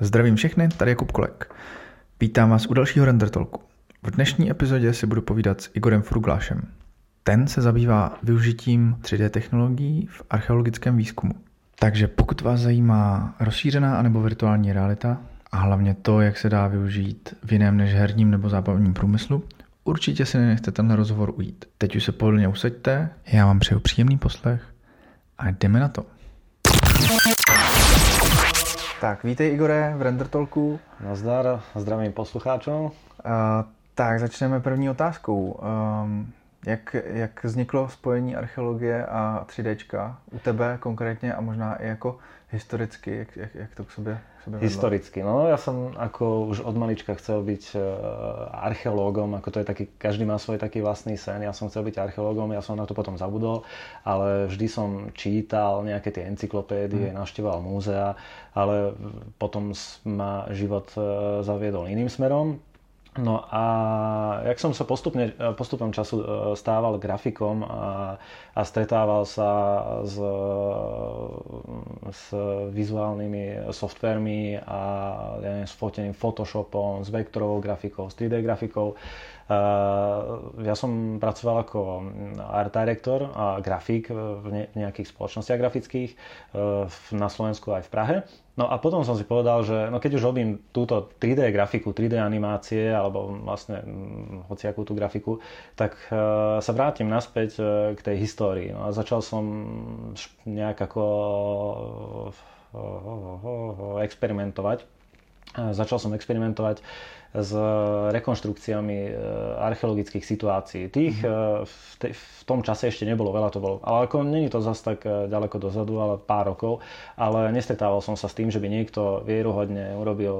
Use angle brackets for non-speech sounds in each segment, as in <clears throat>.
Zdravím všechny, tady je Kupkolek. Vítám vás u dalšího Render Talku. V dnešní epizodě si budu povídat s Igorem Fruglášem. Ten se zabývá využitím 3D technologií v archeologickém výzkumu. Takže pokud vás zajímá rozšířená anebo virtuální realita a hlavně to, jak se dá využít v jiném než herním nebo zábavním průmyslu, určitě si nenechte tenhle rozhovor ujít. Teď už se pohodlně usaďte, já vám přeju příjemný poslech a jdeme na to. Tak, vítej Igore v Render Talku. Nazdar, zdravím poslucháčov. Uh, tak, začneme první otázkou. Um, jak, jak vzniklo spojení archeologie a 3D u tebe konkrétně a možná i jako historicky, jak, jak, jak to k sobě, k sobě Historicky, no ja som ako už od malička chcel byť uh, archeológom, ako to je taký, každý má svoj taký vlastný sen, ja som chcel byť archeológom, ja som na to potom zabudol, ale vždy som čítal nejaké tie encyklopédie, hmm. navštevoval múzea, ale potom ma život uh, zaviedol iným smerom, No a jak som sa postupne, postupom času e, stával grafikom a, a stretával sa s, s vizuálnymi softvermi a ja neviem, s fotením Photoshopom, s vektorovou grafikou, s 3D grafikou, ja som pracoval ako art director a grafik v nejakých spoločnostiach grafických e, na Slovensku aj v Prahe. No a potom som si povedal, že no keď už robím túto 3D grafiku, 3D animácie alebo vlastne mm, hociakú tú grafiku, tak uh, sa vrátim naspäť uh, k tej histórii. No a začal som nejak ako uh, experimentovať. Začal som experimentovať s rekonštrukciami e, archeologických situácií. Tých mm-hmm. v, te, v tom čase ešte nebolo veľa, to bolo, ale ako není to zase tak e, ďaleko dozadu, ale pár rokov, ale nestretával som sa s tým, že by niekto vieruhodne urobil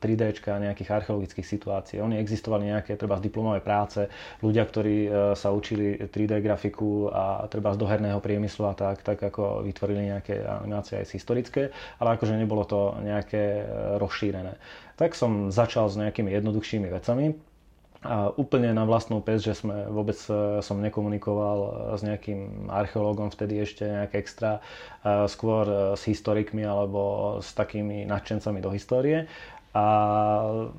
3D nejakých archeologických situácií. Oni existovali nejaké treba z diplomové práce, ľudia, ktorí sa učili 3D grafiku a treba z doherného priemyslu a tak, tak ako vytvorili nejaké animácie aj historické, ale akože nebolo to nejaké rozšírené tak som začal s nejakými jednoduchšími vecami. A úplne na vlastnú pes, že sme vôbec e, som nekomunikoval e, s nejakým archeológom vtedy ešte nejak extra, e, skôr s historikmi alebo s takými nadšencami do histórie. A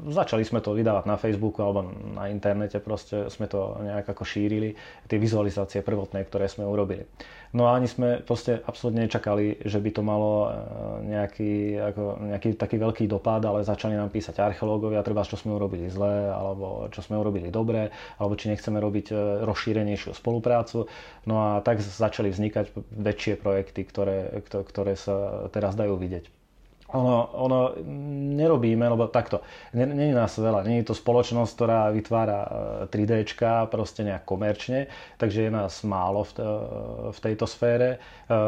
začali sme to vydávať na Facebooku alebo na internete, proste sme to nejak ako šírili, tie vizualizácie prvotné, ktoré sme urobili. No a ani sme proste absolútne nečakali, že by to malo e, nejaký, ako, nejaký taký veľký dopad, ale začali nám písať archeológovia, treba čo sme urobili zle, alebo čo sme urobili dobre, alebo či nechceme robiť e, rozšírenejšiu spoluprácu. No a tak začali vznikať väčšie projekty, ktoré, ktoré sa teraz dajú vidieť ono, ono nerobíme, lebo takto, není nás veľa, není to spoločnosť, ktorá vytvára 3D, e, proste nejak komerčne, takže je nás málo v, v tejto sfére. E,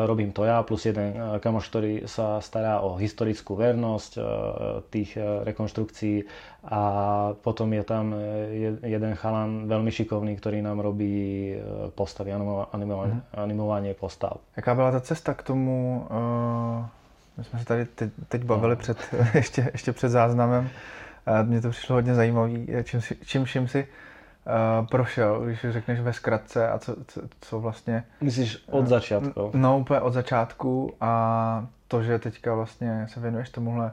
robím to ja, plus jeden e, kamoš, ktorý sa stará o historickú vernosť tých rekonštrukcií a potom je tam jeden chalan veľmi šikovný, ktorý nám robí postavy, animovanie, mhm. animovanie postav. Jaká byla ta cesta k tomu uh my jsme se tady teď, teď bavili před, <laughs> ještě, ještě před záznamem. Mně to přišlo hodně zajímavý, čím, čím vším si uh, prošel, když řekneš ve zkratce a co, co, co vlastně... Myslíš od začátku? No, úplně od začátku a to, že teďka vlastně se věnuješ tomuhle,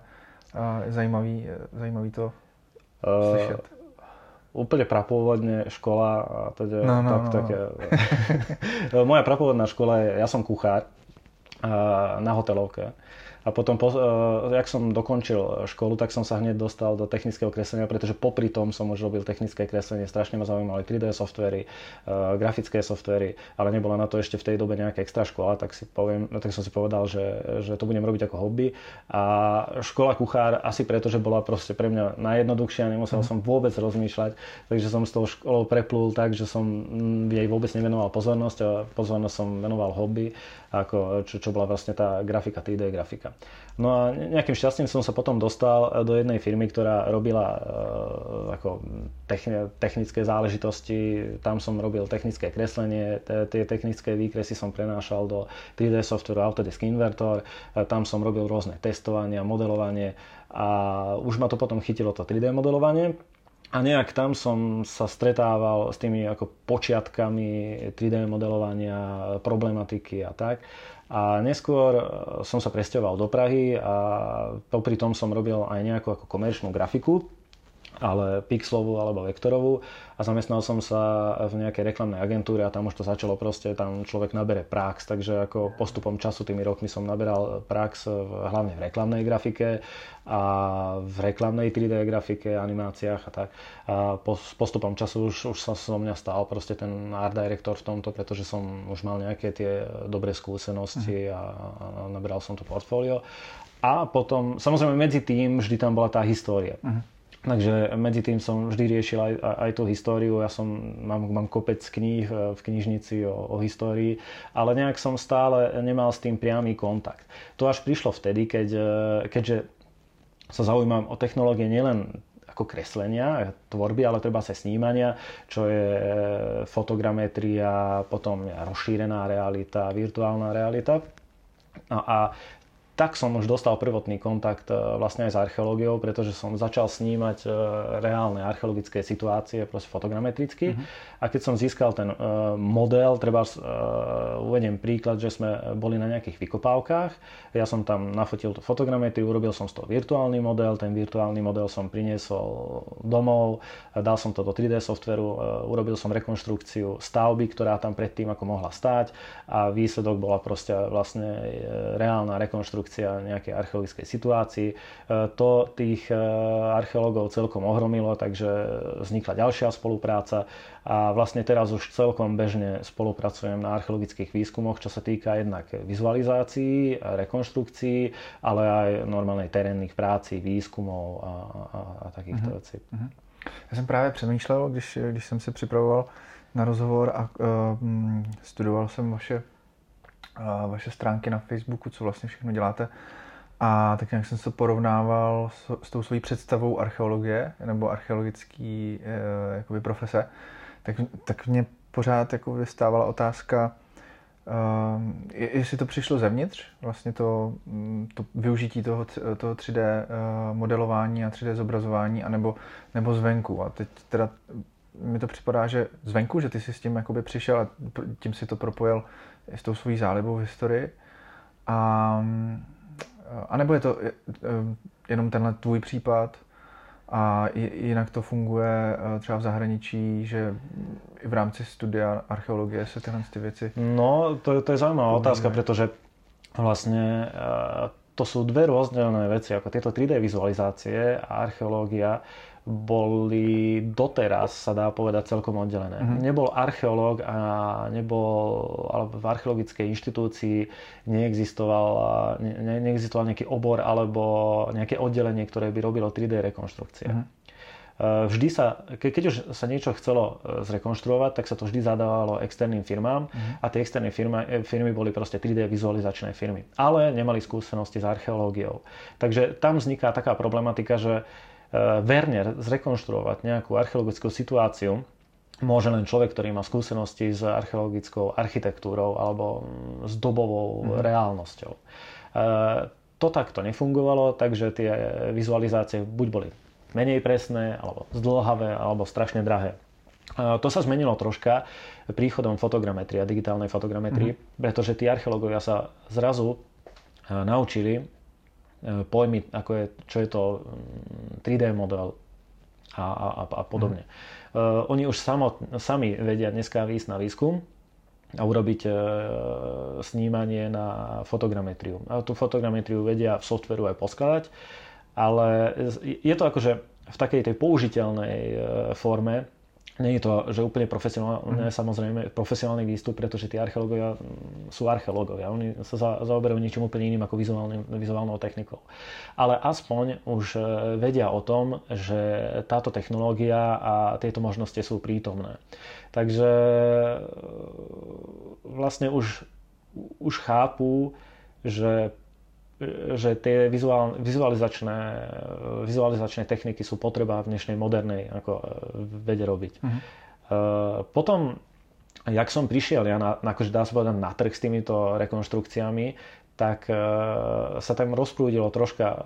uh, je zajímavý, zajímavý to uh, slyšet. Úplne prapôvodne škola a teda no, no, tak, no, také... No. <laughs> Moja prapôvodná škola je, ja som kuchár na hotelovke. A potom, po, uh, jak som dokončil školu, tak som sa hneď dostal do technického kreslenia, pretože popri tom som už robil technické kreslenie, strašne ma zaujímali 3D softvery, uh, grafické softvery, ale nebola na to ešte v tej dobe nejaká extra škola, tak, si poviem, no, tak som si povedal, že, že to budem robiť ako hobby. A škola kuchár asi preto, že bola proste pre mňa najjednoduchšia, nemusel mm. som vôbec rozmýšľať, takže som s tou školou preplul tak, že som jej vôbec nevenoval pozornosť a pozornosť som venoval hobby, ako, čo, čo bola vlastne tá grafika, 3D grafika. No a nejakým šťastím som sa potom dostal do jednej firmy, ktorá robila uh, ako technické záležitosti. Tam som robil technické kreslenie, tie technické výkresy som prenášal do 3D softwareu Autodesk Invertor. Tam som robil rôzne testovania, modelovanie a už ma to potom chytilo to 3D modelovanie A nejak tam som sa stretával s tými ako počiatkami 3D modelovania, problematiky a tak. A neskôr som sa presťoval do Prahy a popri tom som robil aj nejakú ako komerčnú grafiku ale pixelovú alebo vektorovú a zamestnal som sa v nejakej reklamnej agentúre a tam už to začalo proste, tam človek nabere prax, takže ako postupom času tými rokmi som naberal prax v, hlavne v reklamnej grafike a v reklamnej 3D grafike, animáciách a tak. A postupom času už, už sa so mňa stal proste ten art director v tomto, pretože som už mal nejaké tie dobré skúsenosti a, a naberal som to portfólio. A potom, samozrejme medzi tým vždy tam bola tá história. Uh-huh. Takže medzi tým som vždy riešil aj, aj tú históriu. Ja som, mám, mám kopec kníh e, v knižnici o, o histórii, ale nejak som stále nemal s tým priamy kontakt. To až prišlo vtedy, keď, e, keďže sa zaujímam o technológie nielen ako kreslenia, tvorby, ale treba sa snímania, čo je e, fotogrametria, potom rozšírená realita, virtuálna realita. A, a tak som už dostal prvotný kontakt e, vlastne aj s archeológiou, pretože som začal snímať e, reálne archeologické situácie, proste fotogrametricky. Uh-huh. A keď som získal ten e, model, treba uvediem príklad, že sme boli na nejakých vykopávkach, ja som tam nafotil tú fotogrametriu, urobil som z toho virtuálny model, ten virtuálny model som priniesol domov, dal som to do 3D softveru, urobil som rekonštrukciu stavby, ktorá tam predtým ako mohla stáť a výsledok bola proste vlastne reálna rekonštrukcia rekonštrukcia nejakej archeologickej situácii. E, to tých e, archeológov celkom ohromilo, takže vznikla ďalšia spolupráca a vlastne teraz už celkom bežne spolupracujem na archeologických výskumoch, čo sa týka jednak vizualizácií, rekonštrukcií, ale aj normálnej terénnych práci, výskumov a, a, a takýchto uh-huh. vecí. Uh-huh. Já jsem právě přemýšlel, když, když jsem se připravoval na rozhovor a uh, studoval jsem vaše vaše stránky na Facebooku, co vlastně všechno děláte. A tak nějak jsem se porovnával s, s tou svojí představou archeologie nebo archeologický e, jakoby profese, tak, tak mě pořád jako vystávala otázka, e, jestli to přišlo zevnitř, vlastně to, mm, to využití toho, toho 3D e, modelování a 3D zobrazování, anebo, nebo zvenku. A teď teda mi to připadá, že zvenku, že ty jsi s tím jakoby přišel a tím si to propojil s tou svojí zálibou v historii. A, a nebo je to jenom tenhle tvůj případ? A jinak to funguje eh, třeba v zahraničí, že i v rámci studia archeologie se tyhle ty věci... No, to, to je zaujímavá otázka, pretože vlastne to sú dve rozdielne veci, ako tieto 3D vizualizácie a archeológia boli doteraz, sa dá povedať, celkom oddelené. Mm-hmm. Nebol archeológ a nebol, alebo v archeologickej inštitúcii neexistoval, ne, neexistoval nejaký obor alebo nejaké oddelenie, ktoré by robilo 3D rekonštrukcie. Mm-hmm. Vždy sa, keď už sa niečo chcelo e, zrekonštruovať, tak sa to vždy zadávalo externým firmám mm-hmm. a tie externé firmy, e, firmy boli proste 3D vizualizačné firmy. Ale nemali skúsenosti s archeológiou. Takže tam vzniká taká problematika, že verne zrekonštruovať nejakú archeologickú situáciu, môže len človek, ktorý má skúsenosti s archeologickou architektúrou alebo mm, s dobovou mm. reálnosťou. Eh, to takto nefungovalo, takže tie vizualizácie buď boli menej presné, alebo zdlhavé, alebo strašne drahé. Eh, to sa zmenilo troška príchodom fotogrametrie a digitálnej fotogrametrie, mm. pretože tí archeológovia sa zrazu naučili pojmy, ako je, čo je to 3D mm, model a, a, a podobne. Mm. Uh, oni už samot, sami vedia dneska výjsť na výskum a urobiť uh, snímanie na fotogrametriu. A tú fotogrametriu vedia v softveru aj poskladať, ale je to akože v takej tej použiteľnej uh, forme, nie je to, že úplne profesionálne, mm. samozrejme, profesionálny výstup, pretože tí archeológovia sú archeológovia. Oni sa za, zaoberajú niečím úplne iným ako vizuálnou technikou. Ale aspoň už e, vedia o tom, že táto technológia a tieto možnosti sú prítomné. Takže e, vlastne už, už chápu, že že tie vizuál, vizualizačné, vizualizačné techniky sú potreba v dnešnej modernej ako e, vede robiť. Uh-huh. Potom, jak som prišiel ja na, akože dá sa povedať, na trh s týmito rekonštrukciami, tak sa tam rozprúdilo troška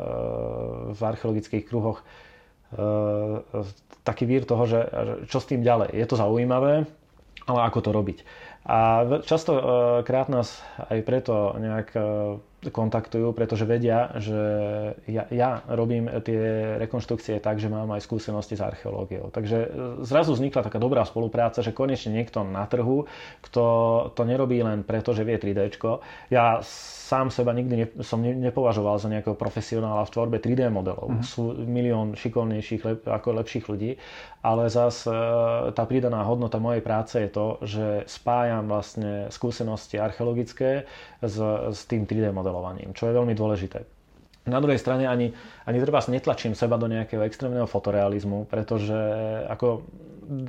v archeologických kruhoch taký vír toho, že čo s tým ďalej. Je to zaujímavé, ale ako to robiť. A často krát nás aj preto nejak kontaktujú, pretože vedia, že ja, ja robím tie rekonštrukcie tak, že mám aj skúsenosti s archeológiou. Takže e, zrazu vznikla taká dobrá spolupráca, že konečne niekto na trhu, kto to nerobí len preto, že vie 3D. Ja sám seba nikdy ne, som ne, nepovažoval za nejakého profesionála v tvorbe 3D modelov. Uh-huh. Sú milión šikovnejších, lep, ako lepších ľudí, ale zas e, tá pridaná hodnota mojej práce je to, že spájam vlastne skúsenosti archeologické s, s tým 3D modelovaním, čo je veľmi dôležité. Na druhej strane ani, ani treba netlačím seba do nejakého extrémneho fotorealizmu, pretože ako,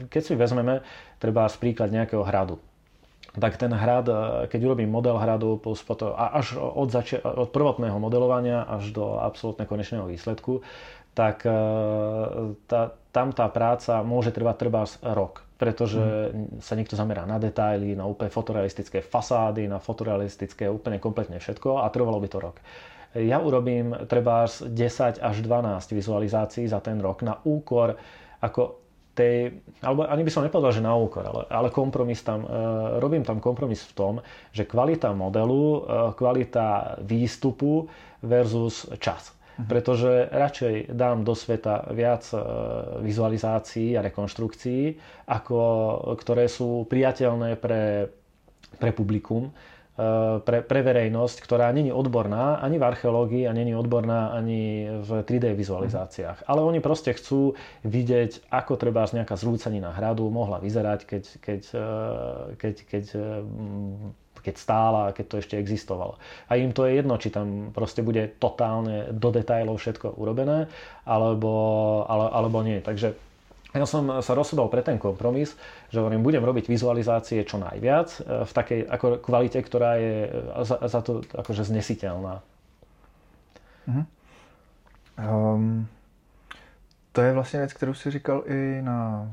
keď si vezmeme treba príklad nejakého hradu tak ten hrad, keď urobím model hradu plus potom, až od, zači- od prvotného modelovania až do absolútne konečného výsledku, tak e, tá, tam tá práca môže trvať treba rok pretože hmm. sa niekto zamerá na detaily, na úplne fotorealistické fasády, na fotorealistické úplne kompletne všetko a trvalo by to rok. Ja urobím treba 10 až 12 vizualizácií za ten rok na úkor ako tej, alebo ani by som nepovedal, že na úkor, ale, ale kompromis tam, e, robím tam kompromis v tom, že kvalita modelu, e, kvalita výstupu versus čas. Mhm. Pretože radšej dám do sveta viac e, vizualizácií a rekonštrukcií, ako, ktoré sú priateľné pre, pre publikum, Eh, pre, pre verejnosť, ktorá není odborná ani v archeológii a není odborná ani v 3D vizualizáciách. Ale oni proste chcú vidieť, ako treba nejaká zrúcanina hradu mohla vyzerať, keď, keď, eh, keď, keď, keď stála, keď to ešte existovalo. A im to je jedno, či tam proste bude totálne do detajlov všetko urobené, alebo, ale, alebo nie. Takže ja som sa rozhodol pre ten kompromis, že hovorím, budem robiť vizualizácie čo najviac e, v takej ako kvalite, ktorá je e, za, za to akože znesiteľná. Um, to je vlastně věc, kterou si říkal i na,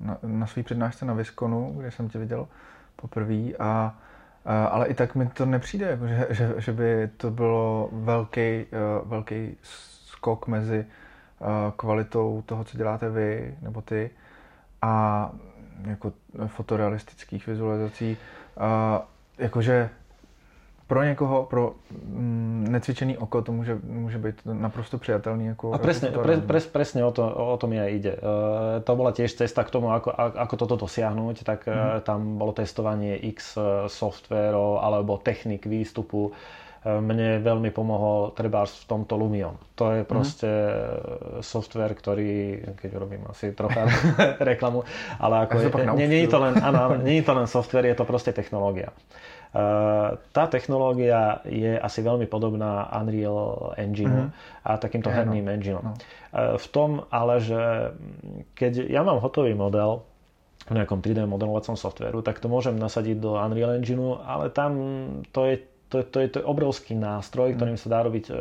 na, na své přednášce na Viskonu, kde jsem tě viděl poprvé. A, ale i tak mi to nepřijde, že, že, že by to bylo velký, uh, velký skok mezi kvalitou toho, co děláte vy nebo ty a jako fotorealistických vizualizací. Jakože pro někoho, pro mm, necvičený oko to může, může být naprosto přijatelný. Jako, a presne, pre, pres, presne o, to, o tom aj ide. Uh, to bola tiež cesta k tomu, ako, ako toto dosiahnuť, tak mm. uh, tam bolo testovanie x softverov alebo technik výstupu. Uh, mne veľmi pomohol treba v tomto Lumion. To je mhm. proste mm. software, ktorý, keď robím asi trocha <laughs> reklamu, ale ako je, nie, nie, je to len, áno, <laughs> nie je to len software, je to proste technológia. Tá technológia je asi veľmi podobná Unreal Engine mm-hmm. a takýmto herným no. engineom. No. V tom ale, že keď ja mám hotový model, v nejakom 3D modelovacom softveru, tak to môžem nasadiť do Unreal Engineu, ale tam to je to, to, je, to je obrovský nástroj, ktorým sa dá robiť e,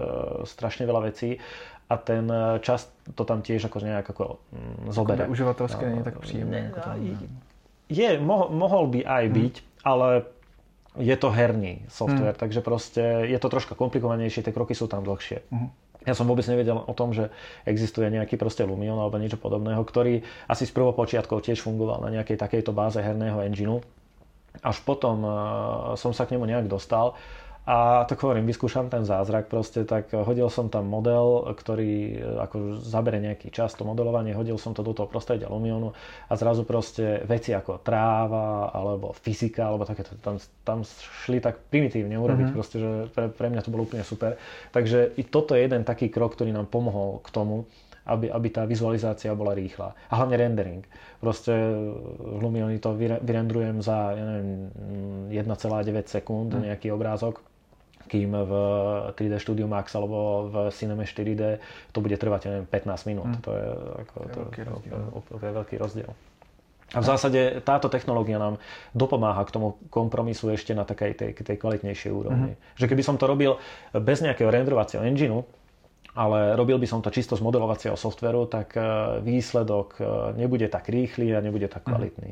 strašne veľa vecí a ten e, čas to tam tiež ako nejak ako mm, zobere. Uživatelské no, nie je tak príjemné. Ne, je, mohol, mohol by aj hmm. byť, ale je to herný software, hmm. takže proste je to troška komplikovanejšie, tie kroky sú tam dlhšie. Hmm. Ja som vôbec nevedel o tom, že existuje nejaký proste Lumion alebo niečo podobného, ktorý asi z prvopočiatkov tiež fungoval na nejakej takejto báze herného engineu až potom uh, som sa k nemu nejak dostal a tak hovorím, vyskúšam ten zázrak proste, tak hodil som tam model, ktorý e, ako zabere nejaký čas, to modelovanie, hodil som to do toho prostredia Lumionu a zrazu proste veci ako tráva, alebo fyzika, alebo takéto, tam, tam šli tak primitívne urobiť mm-hmm. proste, že pre, pre mňa to bolo úplne super. Takže i toto je jeden taký krok, ktorý nám pomohol k tomu, aby, aby tá vizualizácia bola rýchla. A hlavne rendering. Proste v Lumioni to vyrendrujem za ja neviem, 1,9 sekúnd hmm. nejaký obrázok kým v 3D Studio Max alebo v Cinema 4D to bude trvať neviem, 15 minút. Hmm. To je, ako, to, to, veľký rozdiel. To, to je veľký rozdiel. A v zásade táto technológia nám dopomáha k tomu kompromisu ešte na takej tej, tej kvalitnejšej úrovni. Mm-hmm. Že keby som to robil bez nejakého renderovacieho engineu, ale robil by som to čisto z modelovacieho softveru, tak e, výsledok e, nebude tak rýchly a nebude tak mhm. kvalitný.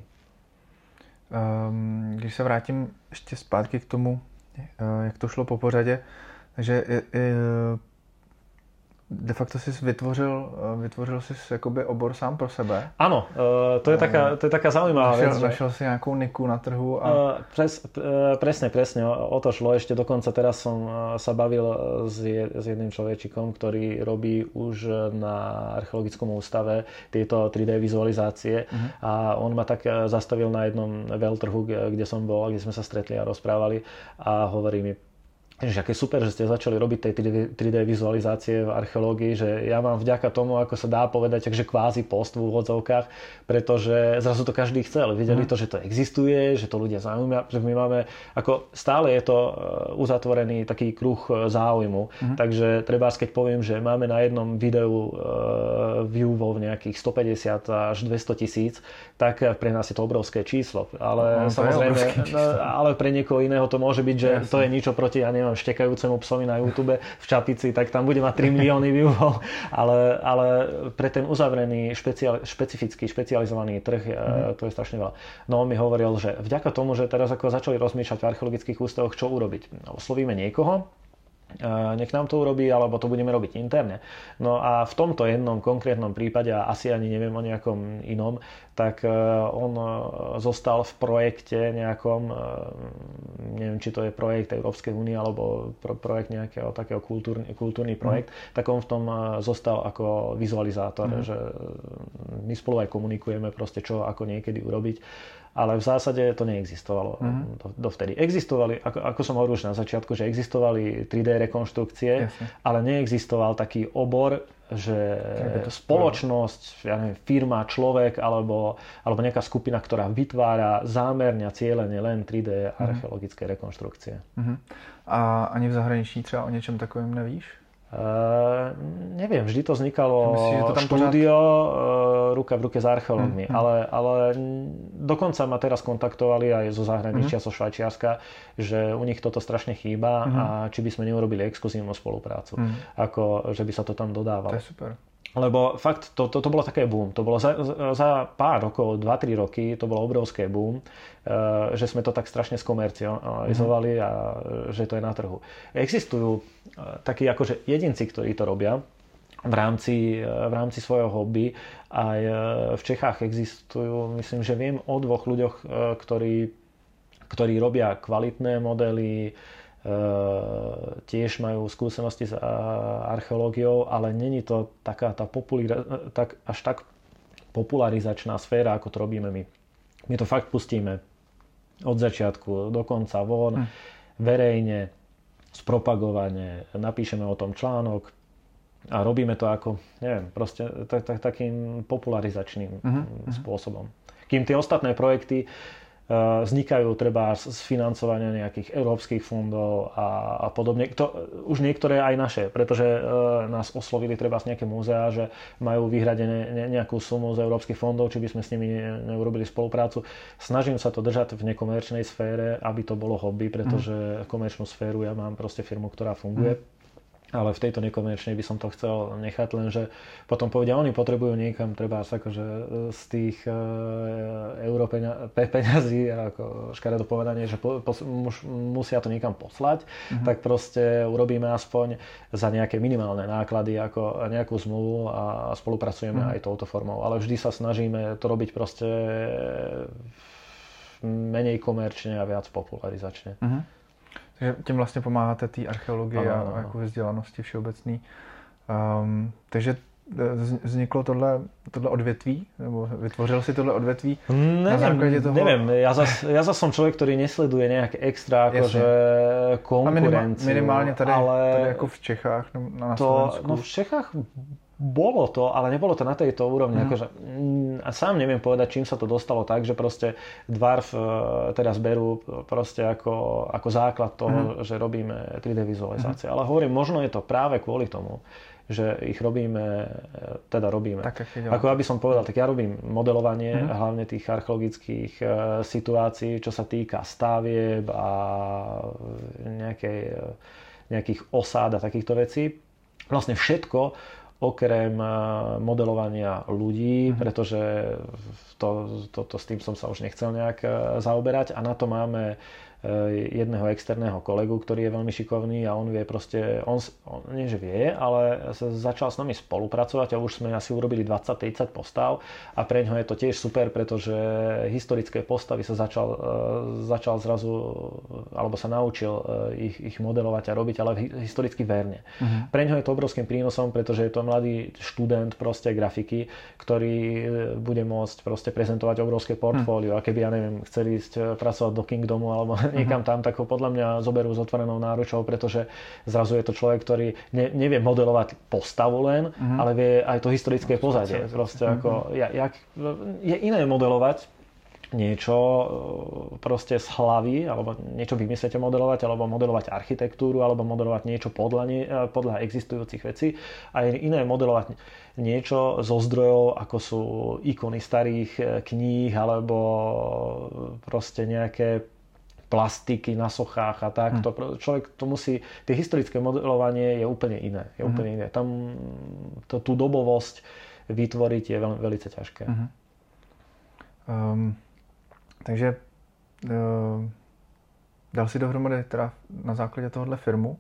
Um, když se vrátím ještě zpátky k tomu, jak to šlo po pořadě, takže de facto si vytvořil, eh, vytvořil si jakoby obor sám pro sebe. Áno, uh, to, je taká, to je taká zaujímavá našiel, vec. Našiel si nejakú niku na trhu? A... Uh, pres, presne, presne, o to šlo. Ešte dokonca teraz som sa bavil s, s jedným človečikom, ktorý robí už na archeologickom ústave tieto 3D vizualizácie uh-huh. a on ma tak zastavil na jednom veľtrhu, kde som bol, kde sme sa stretli a rozprávali a hovorí mi, že aké super, že ste začali robiť tej 3D, vizualizácie v archeológii, že ja mám vďaka tomu, ako sa dá povedať, takže kvázi post v úvodzovkách, pretože zrazu to každý chcel. Videli mm. to, že to existuje, že to ľudia zaujíma, že my máme, ako stále je to e, uzatvorený taký kruh e, záujmu. Mm. Takže treba, keď poviem, že máme na jednom videu uh, view vo nejakých 150 až 200 tisíc, tak pre nás je to obrovské číslo. Ale no, samozrejme, no, ale pre niekoho iného to môže byť, že Jasne. to je niečo proti, ja neviem, neviem, štekajúcemu psovi na YouTube v čapici, tak tam bude mať 3 milióny viewov, ale, ale pre ten uzavrený, špeciál, špecifický, špecializovaný trh mm. to je strašne veľa. No on mi hovoril, že vďaka tomu, že teraz ako začali rozmýšľať v archeologických ústavoch, čo urobiť. Oslovíme niekoho, nech nám to urobí, alebo to budeme robiť interne. No a v tomto jednom konkrétnom prípade, a asi ani neviem o nejakom inom, tak e, on e, zostal v projekte nejakom, e, neviem, či to je projekt Európskej únie, alebo projekt nejakého takého kultúrny, kultúrny projekt, mm. tak on v tom zostal ako vizualizátor, mm. že my spolu aj komunikujeme proste, čo ako niekedy urobiť ale v zásade to neexistovalo mm-hmm. dovtedy. Existovali, ako, ako som hovoril už na začiatku, že existovali 3D rekonštrukcie, Jasne. ale neexistoval taký obor, že spoločnosť, ja neviem, firma, človek alebo, alebo nejaká skupina, ktorá vytvára zámerne a cieľene len 3D mhm. archeologické mm-hmm. rekonštrukcie. Mm-hmm. A ani v zahraničí třeba o něčem takovém nevíš? Uh, neviem, vždy to vznikalo Myslíš, že to tam štúdio pořád... uh, ruka v ruke s archeológmi, mm, mm. ale, ale dokonca ma teraz kontaktovali aj zo zahraničia, mm. zo Švajčiarska, že u nich toto strašne chýba mm. a či by sme neurobili exkluzívnu spoluprácu, mm. ako že by sa to tam dodávalo. To je super. Lebo fakt, to, to, to bolo také boom. To bolo za, za pár rokov, 2-3 roky, to bolo obrovské boom, eh, že sme to tak strašne skomercializovali a že to je na trhu. Existujú eh, takí akože jedinci, ktorí to robia, v rámci, eh, v rámci svojho hobby. Aj v Čechách existujú, myslím, že viem o dvoch ľuďoch, ktorí, ktorí robia kvalitné modely, tiež majú skúsenosti s eh, archeológiou, ale není to taká tá populira- tak, až tak popularizačná sféra, ako to robíme my. My to fakt pustíme od začiatku do konca von, hm. verejne, spropagovane, napíšeme o tom článok a robíme to ako, neviem, proste tak, tak, takým popularizačným uh-huh. spôsobom. Kým tie ostatné projekty Eh, vznikajú treba z financovania nejakých európskych fondov a, a podobne. To, už niektoré aj naše, pretože e, nás oslovili treba z nejaké múzea, že majú vyhradené ne, nejakú sumu z európskych fondov, či by sme s nimi ne, neurobili spoluprácu. Snažím sa to držať v nekomerčnej sfére, aby to bolo hobby, pretože mm. komerčnú sféru ja mám proste firmu, ktorá funguje. Mm ale v tejto nekomerčnej by som to chcel nechať, lenže potom povedia, oni potrebujú niekam treba akože z tých uh, euro peňa, peňazí, ako škaredo povedanie, že po, po, mus, musia to niekam poslať, mm-hmm. tak proste urobíme aspoň za nejaké minimálne náklady ako nejakú zmluvu a spolupracujeme mm-hmm. aj touto formou. Ale vždy sa snažíme to robiť proste menej komerčne a viac popularizačne. Mm-hmm. Takže tím vlastně pomáháte té archeologii a, a jako vzdělanosti všeobecný. Um, takže e, vzniklo tohle, tohle odvětví? Nebo vytvořil si tohle odvětví neviem, na základě toho? Neviem, ja zas, ja zas som človek, ktorý nesleduje nejaké extra akože konkurenciu. Minimálně tady, ale tady jako v Čechách, na, na to, Slovensku. No v Čechách bolo to, ale nebolo to na tejto úrovni. Mm. Akože, mm, a sám neviem povedať, čím sa to dostalo tak, že proste Dwarf e, teraz berú proste ako, ako základ toho, mm. že robíme 3D vizualizácie. Mm. Ale hovorím, možno je to práve kvôli tomu, že ich robíme, e, teda robíme. Tak, ako aby som povedal, tak ja robím modelovanie mm. hlavne tých archeologických e, situácií, čo sa týka stavieb a nejakej, nejakých osád a takýchto vecí. Vlastne všetko, okrem eh, modelovania ľudí, mm-hmm. pretože to, to, to, s tým som sa už nechcel nejak eh, zaoberať a na to máme jedného externého kolegu, ktorý je veľmi šikovný a on vie proste, on, on nie že vie, ale sa začal s nami spolupracovať a už sme asi urobili 20-30 postav a pre ňo je to tiež super, pretože historické postavy sa začal, začal zrazu, alebo sa naučil ich, ich modelovať a robiť, ale historicky verne. Uh-huh. Pre ňo je to obrovským prínosom, pretože je to mladý študent proste grafiky, ktorý bude môcť proste prezentovať obrovské portfólio uh-huh. a keby, ja neviem, chceli ísť pracovať do Kingdomu alebo <laughs> niekam tam, tak ho podľa mňa zoberú s otvorenou náručou, pretože zrazu je to človek, ktorý ne, nevie modelovať postavu len, uh-huh. ale vie aj to historické no, pozadie. Proste uh-huh. ako, ja, jak, je iné modelovať niečo e, proste z hlavy, alebo niečo vymyslete modelovať, alebo modelovať architektúru, alebo modelovať niečo podľa, e, podľa existujúcich vecí. A je iné modelovať niečo zo zdrojov, ako sú ikony starých e, kníh, alebo proste nejaké plastiky na sochách a tak. Hmm. To, človek to musí, tie historické modelovanie je úplne iné. Je hmm. úplne iné. Tam to, tú dobovosť vytvoriť je veľmi, veľmi ťažké. Hmm. Um, takže uh, dal si dohromady teda na základě tohohle firmu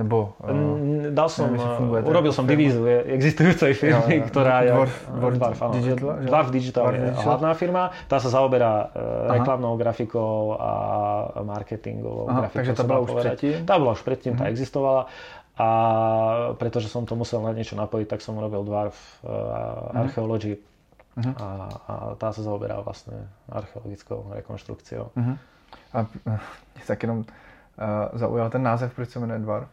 nebo, uh, Dal som, neviem, funguje, urobil som divízu existujúcej firmy, ja, ja. ktorá je Dwarf, Dwarf, Dwarf, áno. Digital, Dwarf Digital Dwarf je Digital. hlavná firma, tá sa zaoberá uh, reklamnou grafikou a marketingovou Aha, grafikou. Takže tá bola už povedať. predtým? Tá bola už predtým, tá mhm. existovala. A pretože som to musel na niečo napojiť, tak som urobil Dwarf uh, uh-huh. Archeology uh-huh. a, a tá sa zaoberá vlastne archeologickou rekonštrukciou. Uh-huh. A tak jenom uh, zaujal ten název, proč se jmenuje Dwarf?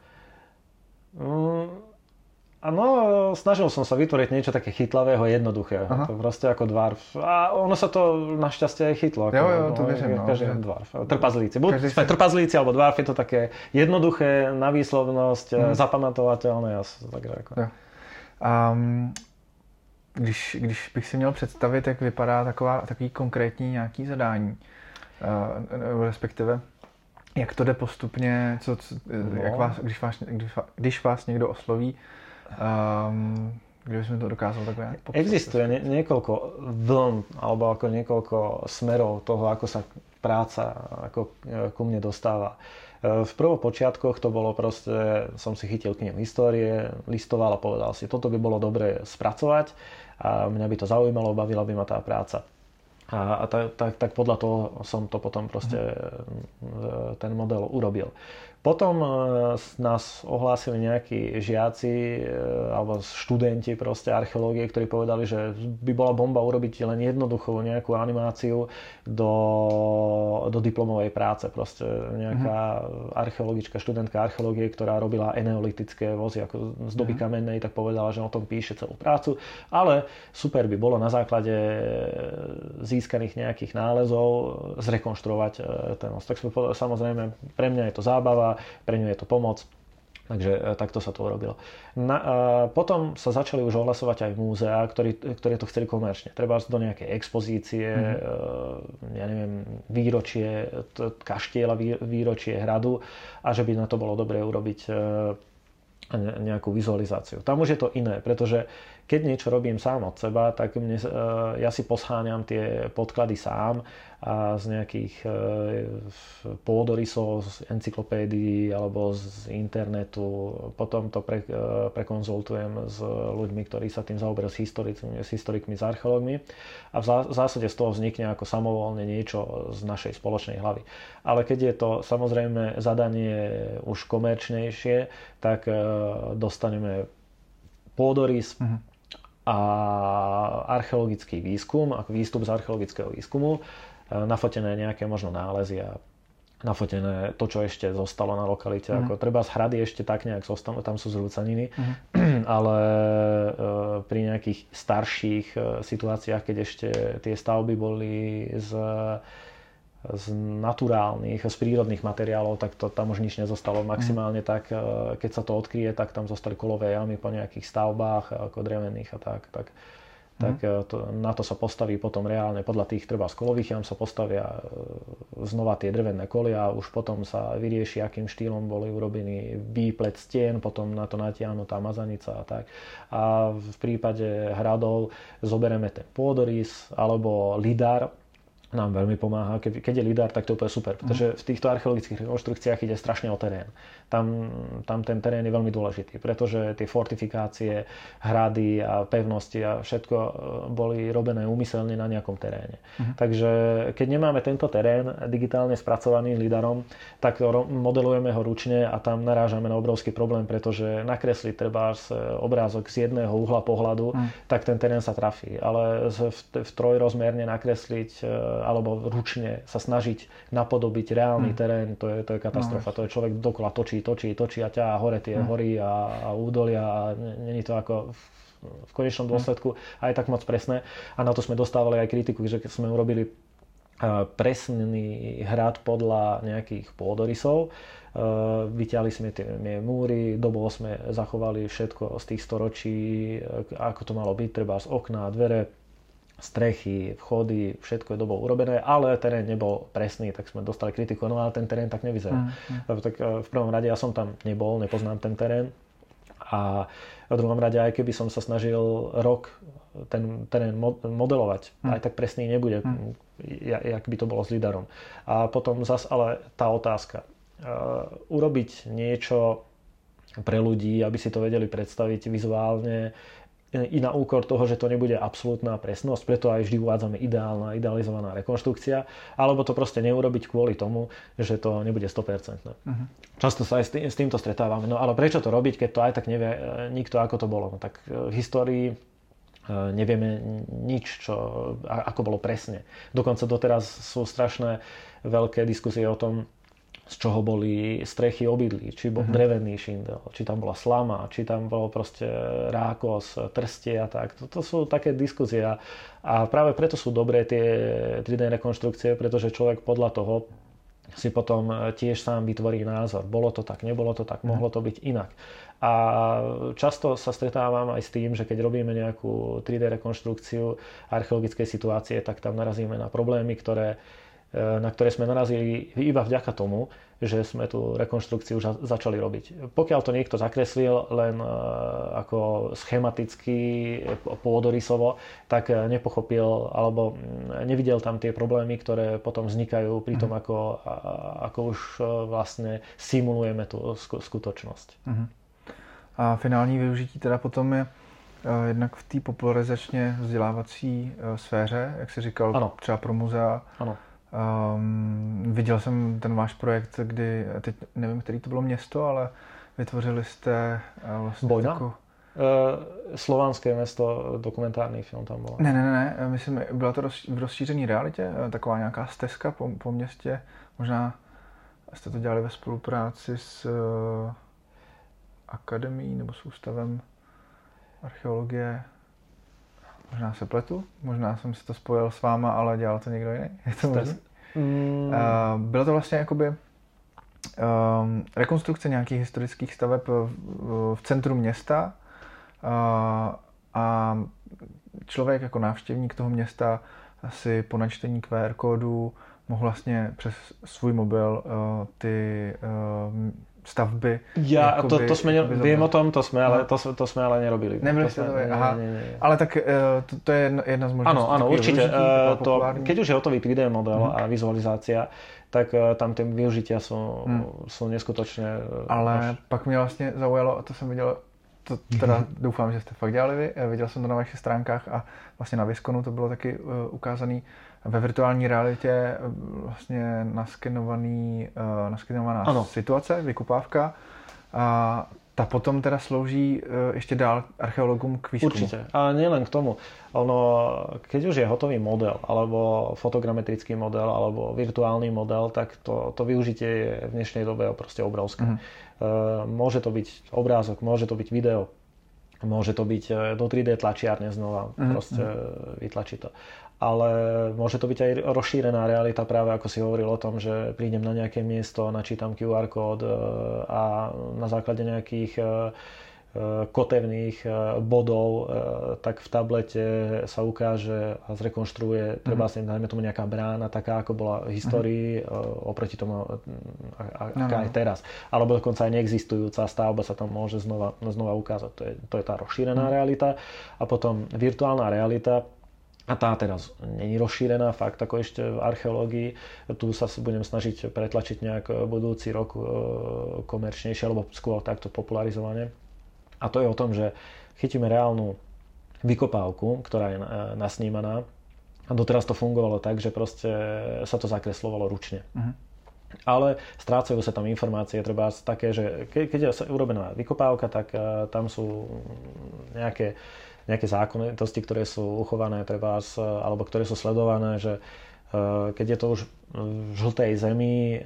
Áno, mm, snažil som sa vytvoriť niečo také chytlavého, jednoduchého. Aha. To proste ako dvarf. A ono sa to našťastie aj chytlo. Ako, jo, jo, to no, viem, no. Každý no, dvarf. Trpazlíci. Buď sme si... trpazlíci alebo dvarf, je to také jednoduché, na výslovnosť, hmm. zapamatovateľné. Takže ako... Jo. Um, když, když bych si měl představit, jak vypadá taková, takový konkrétní nějaký zadání, uh, respektive jak to jde postupně, co, co, no. jak vás, když, vás, když, když vás někdo osloví, um, kde by sme to dokázal tak popsať? Existuje nie, niekoľko vln alebo ako niekoľko smerov toho, ako sa práca ako e, ku mne dostáva. E, v prvopočiatkoch to bolo proste, som si chytil k nim histórie, listoval a povedal si, toto by bolo dobre spracovať a mňa by to zaujímalo, bavila by ma tá práca. A, a tak, tak, tak podľa toho som to potom proste mm. ten model urobil. Potom e, nás ohlásili nejakí žiaci e, alebo študenti proste archeológie, ktorí povedali, že by bola bomba urobiť len jednoduchú nejakú animáciu do, do diplomovej práce. Proste nejaká uh-huh. archeologička, študentka archeológie, ktorá robila eneolitické vozy ako z doby uh-huh. kamennej, tak povedala, že o tom píše celú prácu. Ale super by bolo na základe získaných nejakých nálezov zrekonštruovať e, ten most. Tak samozrejme, pre mňa je to zábava, pre ňu je to pomoc. Takže e, takto sa to urobilo. Na, a potom sa začali už ohlasovať aj múzea, ktorí, ktorí to chceli komerčne. Treba do nejakej expozície, mm-hmm. ja neviem, výročie kaštieľa, výročie hradu a že by na to bolo dobré urobiť e, nejakú vizualizáciu. Tam už je to iné, pretože keď niečo robím sám od seba, tak mne, ja si posháňam tie podklady sám a z nejakých e, pôdorysov z encyklopédií alebo z internetu. Potom to pre, e, prekonzultujem s ľuďmi, ktorí sa tým zaoberajú, s historikmi, s historikmi, s archeológmi a v zásade z toho vznikne ako samovolne niečo z našej spoločnej hlavy. Ale keď je to samozrejme zadanie už komerčnejšie, tak dostaneme pôdorys, uh-huh a archeologický výskum, ako výstup z archeologického výskumu nafotené nejaké možno nálezy a nafotené to, čo ešte zostalo na lokalite. Mm. Ako treba z hrady ešte tak nejak zostanú, tam sú zrúcaniny, mm. <clears throat> ale e, pri nejakých starších e, situáciách, keď ešte tie stavby boli z, z naturálnych, z prírodných materiálov, tak to tam už nič nezostalo. Maximálne mm. tak, e, keď sa to odkryje, tak tam zostali kolové jamy po nejakých stavbách, ako drevených a tak. tak tak mm. to, na to sa postaví potom reálne, podľa tých treba z kolových jam sa postavia e, znova tie drevené kolia, už potom sa vyrieši, akým štýlom boli urobení výplet stien, potom na to natiahnutá mazanica a tak. A v prípade hradov zoberieme ten pôdorys alebo lidar, nám veľmi pomáha. Keď, keď je lidar, tak to je úplne super, pretože v týchto archeologických rekonštrukciách ide strašne o terén. Tam, tam ten terén je veľmi dôležitý, pretože tie fortifikácie, hrady a pevnosti a všetko e, boli robené úmyselne na nejakom teréne. Uh-huh. Takže keď nemáme tento terén digitálne spracovaný lidarom, tak modelujeme ho ručne a tam narážame na obrovský problém, pretože nakresliť treba obrázok z jedného uhla pohľadu, uh-huh. tak ten terén sa trafí. Ale v, v trojrozmerne nakresliť e, alebo ručne sa snažiť napodobiť reálny hmm. terén, to je, to je katastrofa. No. To je človek dokola točí, točí, točí a ťa hore tie hmm. hory a, a údolia a není to ako v, konečnom hm. dôsledku aj tak moc presné. A na to sme dostávali aj kritiku, že keď sme urobili presný hrad podľa nejakých pôdorysov. Vyťahli sme tie múry, dobo sme zachovali všetko z tých storočí, ako to malo byť, treba z okna, dvere, strechy, vchody, všetko je dobou urobené, ale terén nebol presný, tak sme dostali kritiku, no ale ten terén tak nevyzerá. Mm, mm. Tak e, v prvom rade ja som tam nebol, nepoznám ten terén a v druhom rade aj keby som sa snažil rok ten terén modelovať, mm. aj tak presný nebude, mm. jak by to bolo s lidarom. A potom zas ale tá otázka. Uh, urobiť niečo pre ľudí, aby si to vedeli predstaviť vizuálne, i na úkor toho, že to nebude absolútna presnosť, preto aj vždy uvádzame ideálna, idealizovaná rekonštrukcia, alebo to proste neurobiť kvôli tomu, že to nebude 100%. Uh-huh. Často sa aj s, tým, s týmto stretávame. No ale prečo to robiť, keď to aj tak nevie e, nikto, ako to bolo? No tak e, v histórii e, nevieme nič, čo, ako bolo presne. Dokonca doteraz sú strašné veľké diskusie o tom, z čoho boli strechy obydlí, či bol uh-huh. drevený šindel, či tam bola slama, či tam bolo proste rákos, trstie a tak. To, sú také diskusie a práve preto sú dobré tie 3D rekonštrukcie, pretože človek podľa toho si potom tiež sám vytvorí názor. Bolo to tak, nebolo to tak, mohlo to byť inak. A často sa stretávam aj s tým, že keď robíme nejakú 3D rekonštrukciu archeologickej situácie, tak tam narazíme na problémy, ktoré na ktoré sme narazili iba vďaka tomu, že sme tú rekonštrukciu už začali robiť. Pokiaľ to niekto zakreslil len e, ako schematicky, pôdorysovo, tak nepochopil alebo nevidel tam tie problémy, ktoré potom vznikajú pri tom, mhm. ako, ako už e, vlastne simulujeme tú skutočnosť. Uh-huh. A finální využití teda potom je jednak v té popularizačně vzdělávací sféře, jak jsi říkal, ano. třeba pro muzea. Ano Um, viděl jsem ten váš projekt, kdy, teď nevím, který to bylo město, ale vytvořili jste uh, vlastně Bojna? Takovou... Uh, slovanské město, dokumentární film tam bylo. Ne, ne, ne, myslím, byla to roz, v rozšířené realitě, taková nějaká stezka po, po městě, možná jste to dělali ve spolupráci s uh, akademií nebo s ústavem archeologie Možná se pletu, možná jsem si to spojil s váma, ale dělal to někdo jiný. Je to možné? Mm. Bylo to vlastně jakoby um, rekonstrukce nějakých historických staveb v, centru města a člověk jako návštěvník toho města si po načtení QR kódu mohl vlastně přes svůj mobil uh, ty uh, stavby. Ja, jakoby, to, to sme, ne, viem o tom, to sme, ale, no. to, to sme ale nerobili. Nebili ste to, ne, aha. Nie, nie, nie. Ale tak uh, to, to je jedna, z možností. Áno, áno, určite. Uh, to, keď už je hotový 3D model mm. a vizualizácia, tak uh, tam tie využitia sú, mm. sú neskutočne... Uh, ale až... pak mě vlastně zaujalo, a to jsem viděl, to teda doufám, že jste fakt dělali vy, viděl jsem to na vašich stránkách a vlastně na Viskonu to bylo taky uh, ukázaný, ve virtuální realitě eh, vlastně naskenovaný, uh, naskenovaná ano. situace, vykupávka. A ta potom teda slouží uh, ještě dál archeologům k výskumu. Určite. A nielen k tomu. Ono, keď už je hotový model, alebo fotogrametrický model, alebo virtuálny model, tak to, to využitie je v dnešnej dobe proste obrovské. Uh-huh. Uh, môže to byť obrázok, môže to byť video, môže to byť do 3D tlačiarne znova, uh-huh. proste vytlačí to ale môže to byť aj rozšírená realita práve ako si hovoril o tom, že prídem na nejaké miesto, načítam QR kód e, a na základe nejakých e, e, kotevných bodov, tak v tablete sa ukáže a zrekonštruuje, treba mm. si dajme tomu nejaká brána, taká ako bola v histórii, oproti tomu, aká no, no. aj teraz. Alebo dokonca aj neexistujúca stavba sa tam môže znova, znova ukázať. To je, to je tá rozšírená mm. realita. A potom virtuálna realita, a tá teraz není rozšírená fakt ako ešte v archeológii. Tu sa budem snažiť pretlačiť nejak budúci rok komerčnejšie alebo skôr takto popularizovanie. A to je o tom, že chytíme reálnu vykopávku, ktorá je nasnímaná a doteraz to fungovalo tak, že proste sa to zakreslovalo ručne. Uh-huh. Ale strácajú sa tam informácie, treba také, že keď je urobená vykopávka, tak e, tam sú nejaké nejaké zákonitosti, ktoré sú uchované treba, alebo ktoré sú sledované, že eh, keď je to už žltej zemi, e,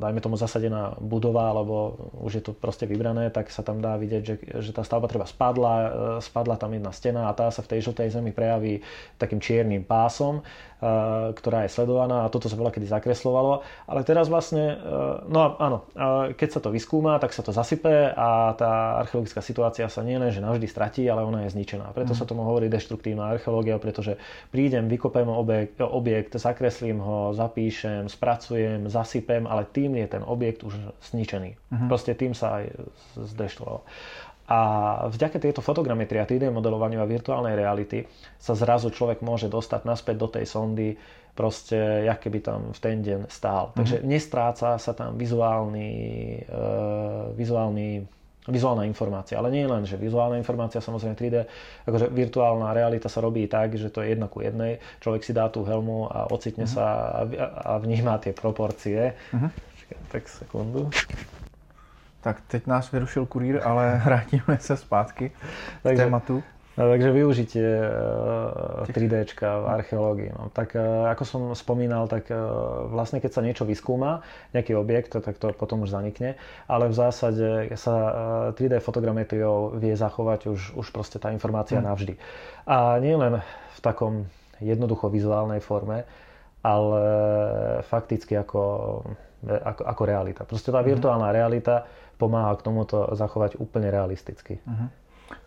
dajme tomu zasadená budova, alebo už je to proste vybrané, tak sa tam dá vidieť, že, že tá stavba treba spadla, e, spadla tam jedna stena a tá sa v tej žltej zemi prejaví takým čiernym pásom, e, ktorá je sledovaná a toto sa veľa kedy zakreslovalo. Ale teraz vlastne, no áno, keď sa to vyskúma, tak sa to zasype a tá archeologická situácia sa nie len, že navždy stratí, ale ona je zničená. Preto mm. sa tomu hovorí deštruktívna archeológia, pretože prídem, vykopem objekt, objekt zakreslím ho, zapíšem, spracujem, zasypem, ale tým je ten objekt už zničený. Uh-huh. Proste tým sa aj zdeštruoval. A vďaka tejto fotogrametrii a 3D modelovaniu a virtuálnej reality sa zrazu človek môže dostať naspäť do tej sondy, proste, jak keby tam v ten deň stál. Uh-huh. Takže nestráca sa tam vizuálny, uh, vizuálny vizuálna informácia. Ale nie len, že vizuálna informácia, samozrejme 3D, akože virtuálna realita sa robí tak, že to je jedna ku jednej. Človek si dá tú helmu a ocitne uh-huh. sa a, a vníma tie proporcie. Uh-huh. tak sekundu. Tak teď nás vyrušil kurír, ale <laughs> vrátíme se zpátky k tématu. No, takže využitie 3D eh, v archeológii. No, tak eh, ako som spomínal, tak eh, vlastne keď sa niečo vyskúma, nejaký objekt, tak to potom už zanikne, ale v zásade sa 3D fotogrametriou vie zachovať už, už proste tá informácia hmm. navždy. A nie len v takom jednoducho vizuálnej forme, ale fakticky ako, ako, ako realita. Proste tá mhm. virtuálna realita pomáha k tomuto zachovať úplne realisticky. Uh-huh.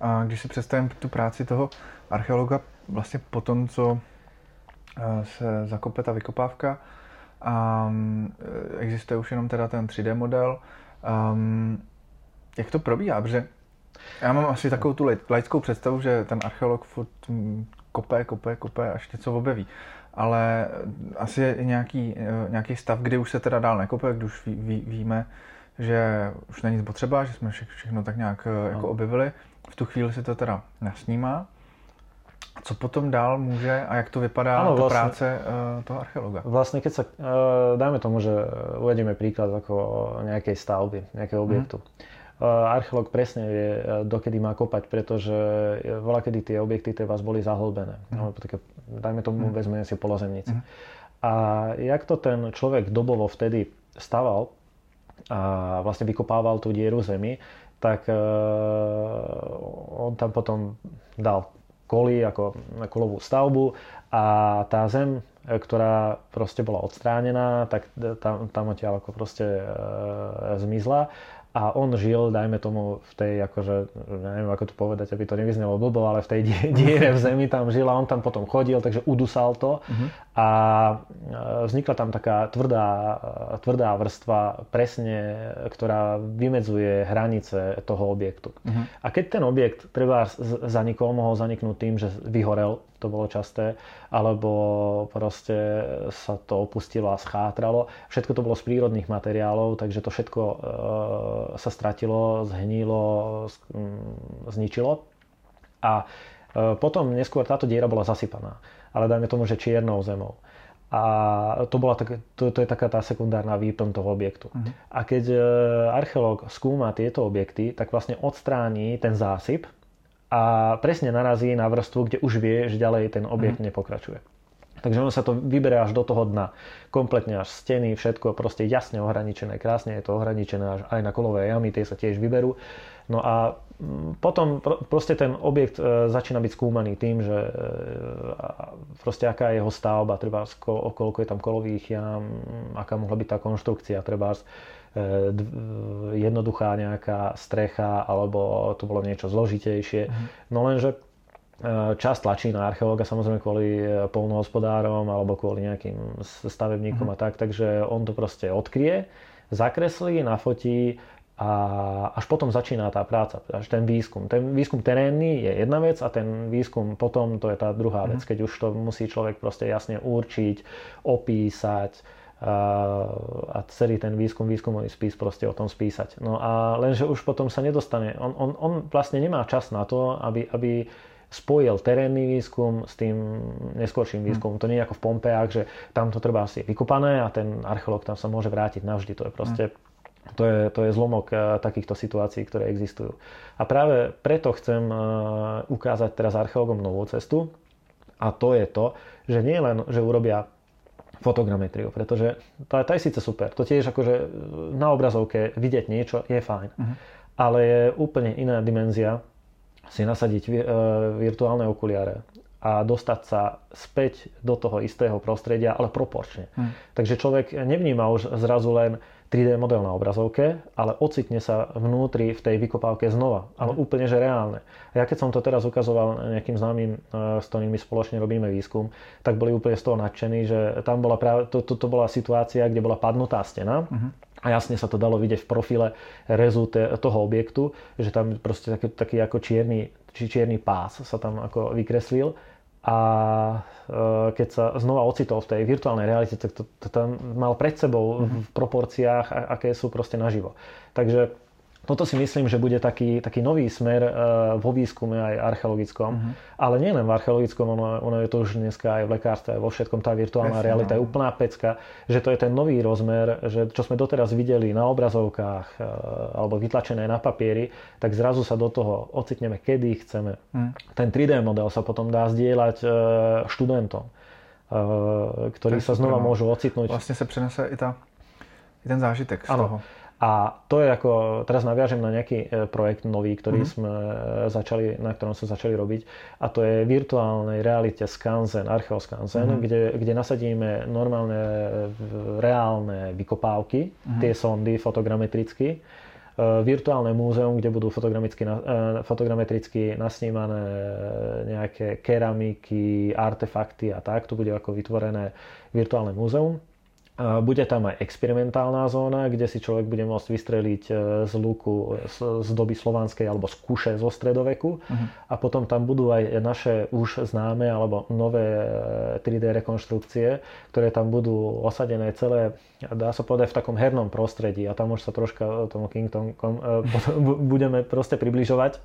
A když si představím tu práci toho archeologa vlastně po tom, co eh, se zakope ta vykopávka, a mm, existuje už jenom teda ten 3D model, um, jak to probíhá? Protože já mám asi takovou tu laickou představu, že ten archeolog furt mm, kope, kope, kope, až něco objeví. Ale asi je nějaký, eh, nějaký stav, kdy už se teda dál nekope, když ví, ví, víme, že už není potřeba, že jsme všechno tak nějak eh, jako objevili. V tu chvíli se to teda nasnímá. Co potom dál může a jak to vypadá ano, vlastne, práce uh, toho archeologa? Vlastne keď sa, uh, dajme tomu, že uvedieme príklad ako nejakej stavby, nejakého mhm. objektu. Mm. Uh, archeológ presne vie, dokedy má kopať, pretože veľa kedy tie objekty tie vás boli zahlbené. No, také, dajme tomu, mm. vezmeme si polozemnici. Mm. A jak to ten človek dobovo vtedy staval a vlastne vykopával tú dieru zemi, tak uh, on tam potom dal koly ako kolovú stavbu a tá zem, e, ktorá proste bola odstránená, tak tam, tam odtiaľ ako proste e, zmizla a on žil, dajme tomu, v tej, akože, neviem ako to povedať, aby to nevyznelo blbo, ale v tej diere v zemi tam žil a on tam potom chodil, takže udusal to uh-huh. A e, vznikla tam taká tvrdá, tvrdá vrstva presne, ktorá vymedzuje hranice toho objektu. Uh-huh. A keď ten objekt treba zanikol, mohol zaniknúť tým, že vyhorel to bolo časté, alebo proste sa to opustilo a schátralo. Všetko to bolo z prírodných materiálov, takže to všetko e, sa stratilo, zhnilo, zničilo. A e, potom neskôr táto diera bola zasypaná, ale dajme tomu, že čiernou zemou. A to, bola tak, to, to je taká tá sekundárna výplň toho objektu. Uh-huh. A keď e, archeológ skúma tieto objekty, tak vlastne odstráni ten zásyp, a presne narazí na vrstvu, kde už vie, že ďalej ten objekt mm. nepokračuje. Takže ono sa to vyberie až do toho dna. Kompletne až steny, všetko proste jasne ohraničené. Krásne je to ohraničené až aj na kolové jamy, tie sa tiež vyberú. No a potom proste ten objekt e, začína byť skúmaný tým, že e, proste aká je jeho stavba, treba koľko je tam kolových jam, aká mohla byť tá konštrukcia, treba Eh, jednoduchá nejaká strecha alebo to bolo niečo zložitejšie. Uh-huh. No lenže čas tlačí na archeológa samozrejme kvôli polnohospodárom alebo kvôli nejakým stavebníkom uh-huh. a tak, takže on to proste odkrie, zakreslí, nafotí a až potom začína tá práca, až ten výskum. Ten výskum terénny je jedna vec a ten výskum potom to je tá druhá vec, mhm. keď už to musí človek proste jasne určiť, opísať a, a celý ten výskum, výskumový spis proste o tom spísať. No a lenže už potom sa nedostane, on, on, on vlastne nemá čas na to, aby, aby spojil terénny výskum s tým neskôrším výskumom. Hmm. To nie je ako v Pompeách, že tam to treba asi vykopané a ten archeológ tam sa môže vrátiť navždy. To je proste hmm. To je, to je zlomok eh, takýchto situácií, ktoré existujú. A práve preto chcem eh, ukázať teraz archeológom novú cestu. A to je to, že nie len, že urobia fotogrametriu, pretože tá, tá je síce super. To tiež akože eh, na obrazovke vidieť niečo je fajn. Uh-huh. Ale je úplne iná dimenzia si nasadiť virtuálne okuliare a dostať sa späť do toho istého prostredia, ale proporčne. Hmm. Takže človek nevníma už zrazu len 3D model na obrazovke, ale ocitne sa vnútri v tej vykopávke znova, ale mm. úplne že reálne. Ja keď som to teraz ukazoval nejakým známym, e, s ktorými spoločne robíme výskum, tak boli úplne z toho nadšení, že tam bola práve, to, to, to bola situácia, kde bola padnutá stena, mm a jasne sa to dalo vidieť v profile rezu toho objektu, že tam proste taký, taký ako čierny, či čierny pás sa tam ako vykreslil a e, keď sa znova ocitol v tej virtuálnej realite, tak to, to tam mal pred sebou v proporciách, aké sú proste naživo. Takže toto si myslím, že bude taký, taký nový smer uh, vo výskume aj archeologickom. Uh-huh. Ale nie len v archeologickom, ono, ono je to už dneska aj v lekárstve, vo všetkom tá virtuálna Presne, realita no. je úplná pecka, že to je ten nový rozmer, že čo sme doteraz videli na obrazovkách uh, alebo vytlačené na papieri, tak zrazu sa do toho ocitneme, kedy chceme. Uh-huh. Ten 3D model sa potom dá zdieľať uh, študentom, ktorí sa znova môžu ocitnúť. Vlastne sa prenese i, tá, i ten zážitek z ano. toho. A to je ako, teraz naviažem na nejaký e, projekt nový, ktorý mm-hmm. sme e, začali, na ktorom sme začali robiť a to je virtuálnej realite Skanzen, Archeoskanzen, mm-hmm. kde, kde nasadíme normálne e, reálne vykopávky, mm-hmm. tie sondy fotogrametricky, virtuálne múzeum, kde budú fotogrametricky, fotogrametricky nasnímané nejaké keramiky, artefakty a tak. Tu bude ako vytvorené virtuálne múzeum bude tam aj experimentálna zóna, kde si človek bude môcť vystreliť e, z luku z, doby slovanskej alebo z kuše zo stredoveku. Uh-huh. A potom tam budú aj naše už známe alebo nové 3D e, rekonštrukcie, ktoré tam budú osadené celé, dá sa povedať, v takom hernom prostredí. A tam už sa troška tomu Kingdom <laughs> budeme proste približovať,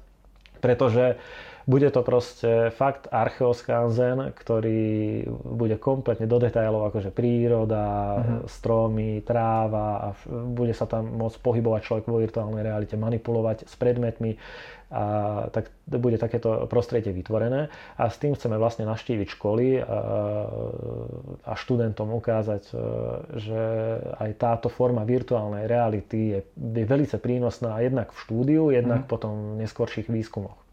pretože bude to proste fakt archeoskanzen, ktorý bude kompletne do detailov, akože príroda, uh-huh. stromy, tráva a bude sa tam môcť pohybovať človek vo virtuálnej realite, manipulovať s predmetmi a tak bude takéto prostredie vytvorené a s tým chceme vlastne naštíviť školy a, a študentom ukázať, e, že aj táto forma virtuálnej reality je, je veľmi prínosná jednak v štúdiu, jednak mm. potom v neskôrších výskumoch.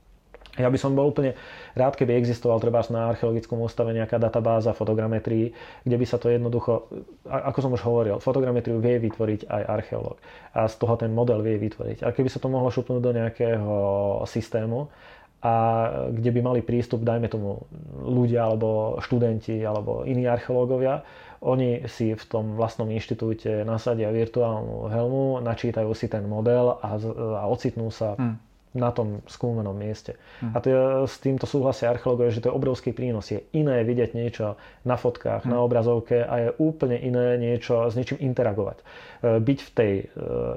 Ja by som bol úplne rád, keby existoval treba na archeologickom ústave nejaká databáza fotogrametrii, kde by sa to jednoducho, ako som už hovoril, fotogrametriu vie vytvoriť aj archeológ a z toho ten model vie vytvoriť. A keby sa to mohlo šupnúť do nejakého systému, a kde by mali prístup, dajme tomu, ľudia alebo študenti alebo iní archeológovia, oni si v tom vlastnom inštitúte nasadia virtuálnu helmu, načítajú si ten model a, a ocitnú sa hmm na tom skúmenom mieste. Hm. A to je, s týmto súhlasia archeológovia, že to je obrovský prínos. Je iné vidieť niečo na fotkách, hm. na obrazovke a je úplne iné niečo s niečím interagovať. E, byť v tej e,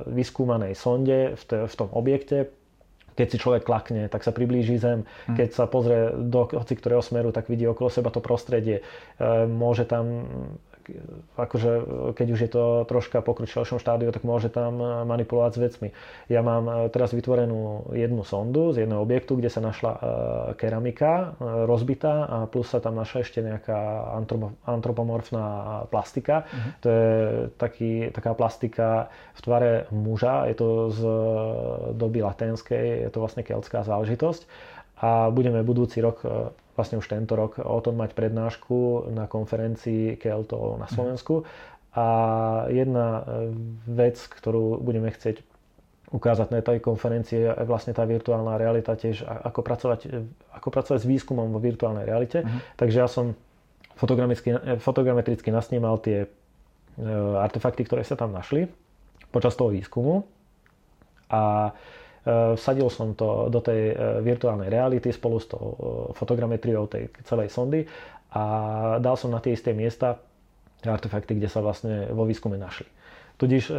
vyskúmanej sonde, v, te, v tom objekte, keď si človek klakne, tak sa priblíži zem. Hm. Keď sa pozrie do hoci ktorého smeru, tak vidí okolo seba to prostredie. E, môže tam akože keď už je to troška pokročilejšom štádiu, tak môže tam manipulovať s vecmi. Ja mám e, teraz vytvorenú jednu sondu z jedného objektu, kde sa našla e, keramika e, rozbitá a plus sa tam našla ešte nejaká antropomorfná plastika. Uh-huh. To je taký, taká plastika v tvare muža, je to z doby latenskej, je to vlastne keltská záležitosť a budeme budúci rok vlastne už tento rok o tom mať prednášku na konferencii Kelto na Slovensku. A jedna e, vec, ktorú budeme chcieť ukázať na tej konferencii je vlastne tá virtuálna realita tiež, ako pracovať, ako pracovať s výskumom vo virtuálnej realite. Uh-huh. Takže ja som fotogrametricky, nasnímal tie e, artefakty, ktoré sa tam našli počas toho výskumu A vsadil som to do tej virtuálnej reality spolu s tou fotogrametriou tej celej sondy a dal som na tie isté miesta artefakty, kde sa vlastne vo výskume našli. Tudíž e,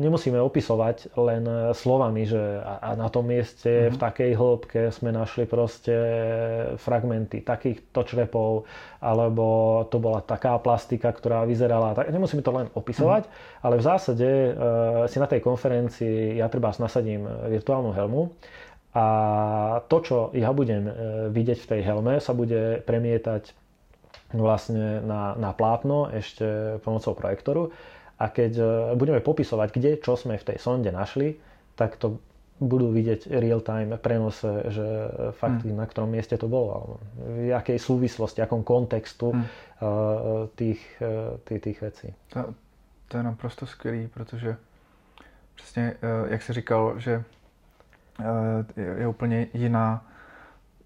nemusíme opisovať len slovami, že a, a na tom mieste mm-hmm. v takej hĺbke sme našli proste fragmenty takýchto črepov, alebo to bola taká plastika, ktorá vyzerala tak. Nemusíme to len opisovať, mm-hmm. ale v zásade e, si na tej konferencii ja treba nasadím virtuálnu helmu a to, čo ja budem e, vidieť v tej helme, sa bude premietať vlastne na, na plátno ešte pomocou projektoru a keď e, budeme popisovať, kde čo sme v tej sonde našli, tak to budú vidieť real-time prenose, že fakt, hmm. na ktorom mieste to bolo, alebo v jakej súvislosti, akom kontextu hmm. tých, e, tých, tých vecí. To, to je naprosto skvělý, protože přesně, jak jsi říkal, že je, je úplně jiná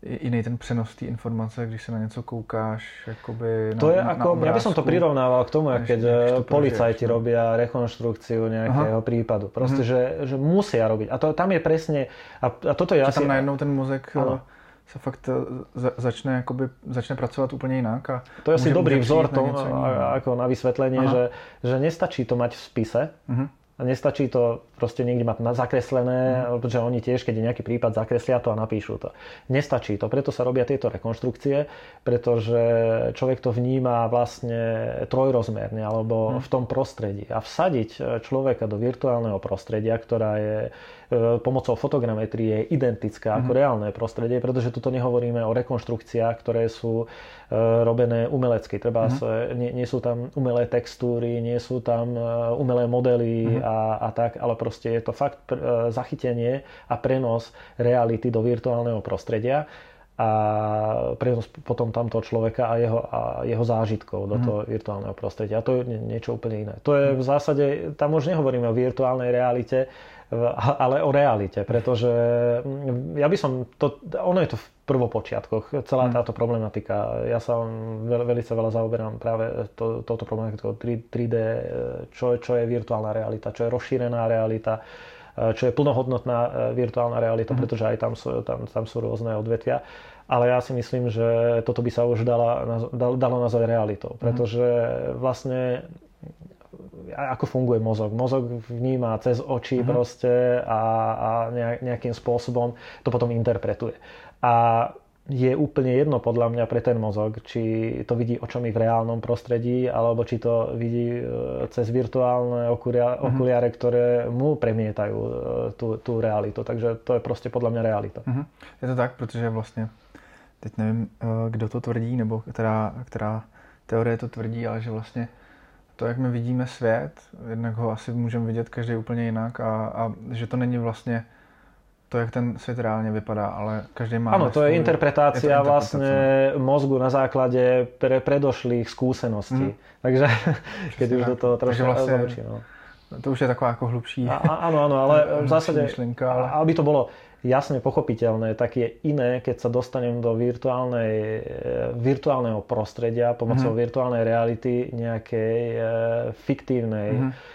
jiný ten přenos té informace, když se na něco koukáš, jakoby na, To je na, ako, na ja by som to prirovnával k tomu, keď eh, policajti no. robia rekonštrukciu nejakého Aha. prípadu. Proste, mhm. že, že musia robiť. A to, tam je presne, a, a toto je asi... tam najednou ten mozek eh, ano. se fakt eh, za, začne, jakoby, začne pracovat úplně jinak. A to je asi dobrý vzor to, na ako na vysvetlenie, že, že nestačí to mať v spise, uh-huh. Nestačí to proste niekde mať zakreslené, mm. pretože oni tiež, keď je nejaký prípad, zakreslia to a napíšu to. Nestačí to, preto sa robia tieto rekonštrukcie, pretože človek to vníma vlastne trojrozmerne alebo mm. v tom prostredí. A vsadiť človeka do virtuálneho prostredia, ktorá je pomocou fotogrametrie je identická ako mm. reálne prostredie, pretože tuto nehovoríme o rekonštrukciách, ktoré sú e, robené umelecky. Treba mm. nie, nie sú tam umelé textúry, nie sú tam e, umelé modely mm. a, a tak, ale proste je to fakt zachytenie a prenos reality do virtuálneho prostredia a prenos potom tamto človeka a jeho, a jeho zážitkov do mhm. toho virtuálneho prostredia. A to je niečo úplne iné. To je v zásade, tam už nehovoríme o virtuálnej realite, ale o realite, pretože mm, ja by som, to, ono je to v prvopočiatkoch, celá hmm. táto problematika. Ja sa veľ, veľmi veľa zaoberám práve to, touto problematikou 3, 3D, čo, čo je virtuálna realita, čo je rozšírená realita, čo je plnohodnotná e, virtuálna realita, hmm. pretože aj tam sú, tam, tam sú rôzne odvetvia. Ale ja si myslím, že toto by sa už dala, dalo nazvať realitou, pretože vlastne ako funguje mozog. Mozog vníma cez oči mm-hmm. proste a, a nejakým spôsobom to potom interpretuje. A je úplne jedno podľa mňa pre ten mozog, či to vidí očami v reálnom prostredí, alebo či to vidí e, cez virtuálne okulia, okuliare, ktoré mu premietajú e, tú, tú realitu. Takže to je proste podľa mňa realita. Mm-hmm. Je to tak, protože vlastně, teď nevím, e, kdo to tvrdí, nebo která, která teorie to tvrdí, ale že vlastně to, jak my vidíme svět, jednak ho asi můžeme vidět každý úplně jinak a, a že to není vlastně to, jak ten svět reálně vypadá, ale každý má... Áno, to je interpretácia je to vlastne mozgu na základe pre predošlých skúseností. Mm. Takže <laughs> keď už do toho trošku vlastne, zabočí, no. To už je taková ako hlubší... A, áno, áno, ale <laughs> v zásade, myšlenka, ale... aby to bolo jasne pochopiteľné, tak je iné, keď sa dostanem do virtuálnej, e, virtuálneho prostredia pomocou mm-hmm. virtuálnej reality nejakej e, fiktívnej mm-hmm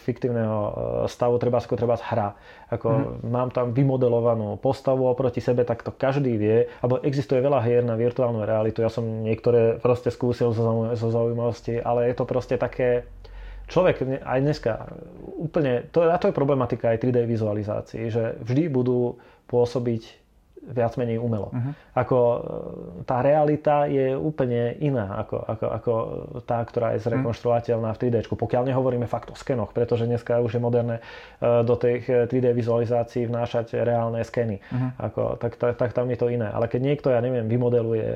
fiktívneho stavu, treba ako treba hra. Ako mm. mám tam vymodelovanú postavu oproti sebe, tak to každý vie, alebo existuje veľa hier na virtuálnu realitu, ja som niektoré proste skúsil zo, zo zaujímavosti, ale je to proste také, človek aj dneska úplne, to, a to je problematika aj 3D vizualizácií, že vždy budú pôsobiť viac menej umelo. Uh-huh. Ako e, tá realita je úplne iná ako, ako, ako tá, ktorá je zrekonštruovateľná v 3D. Pokiaľ nehovoríme fakt o skenoch, pretože dneska už je moderné e, do tých 3D vizualizácií vnášať reálne skeny. Uh-huh. Ako, tak, tak, tak tam je to iné. Ale keď niekto, ja neviem, vymodeluje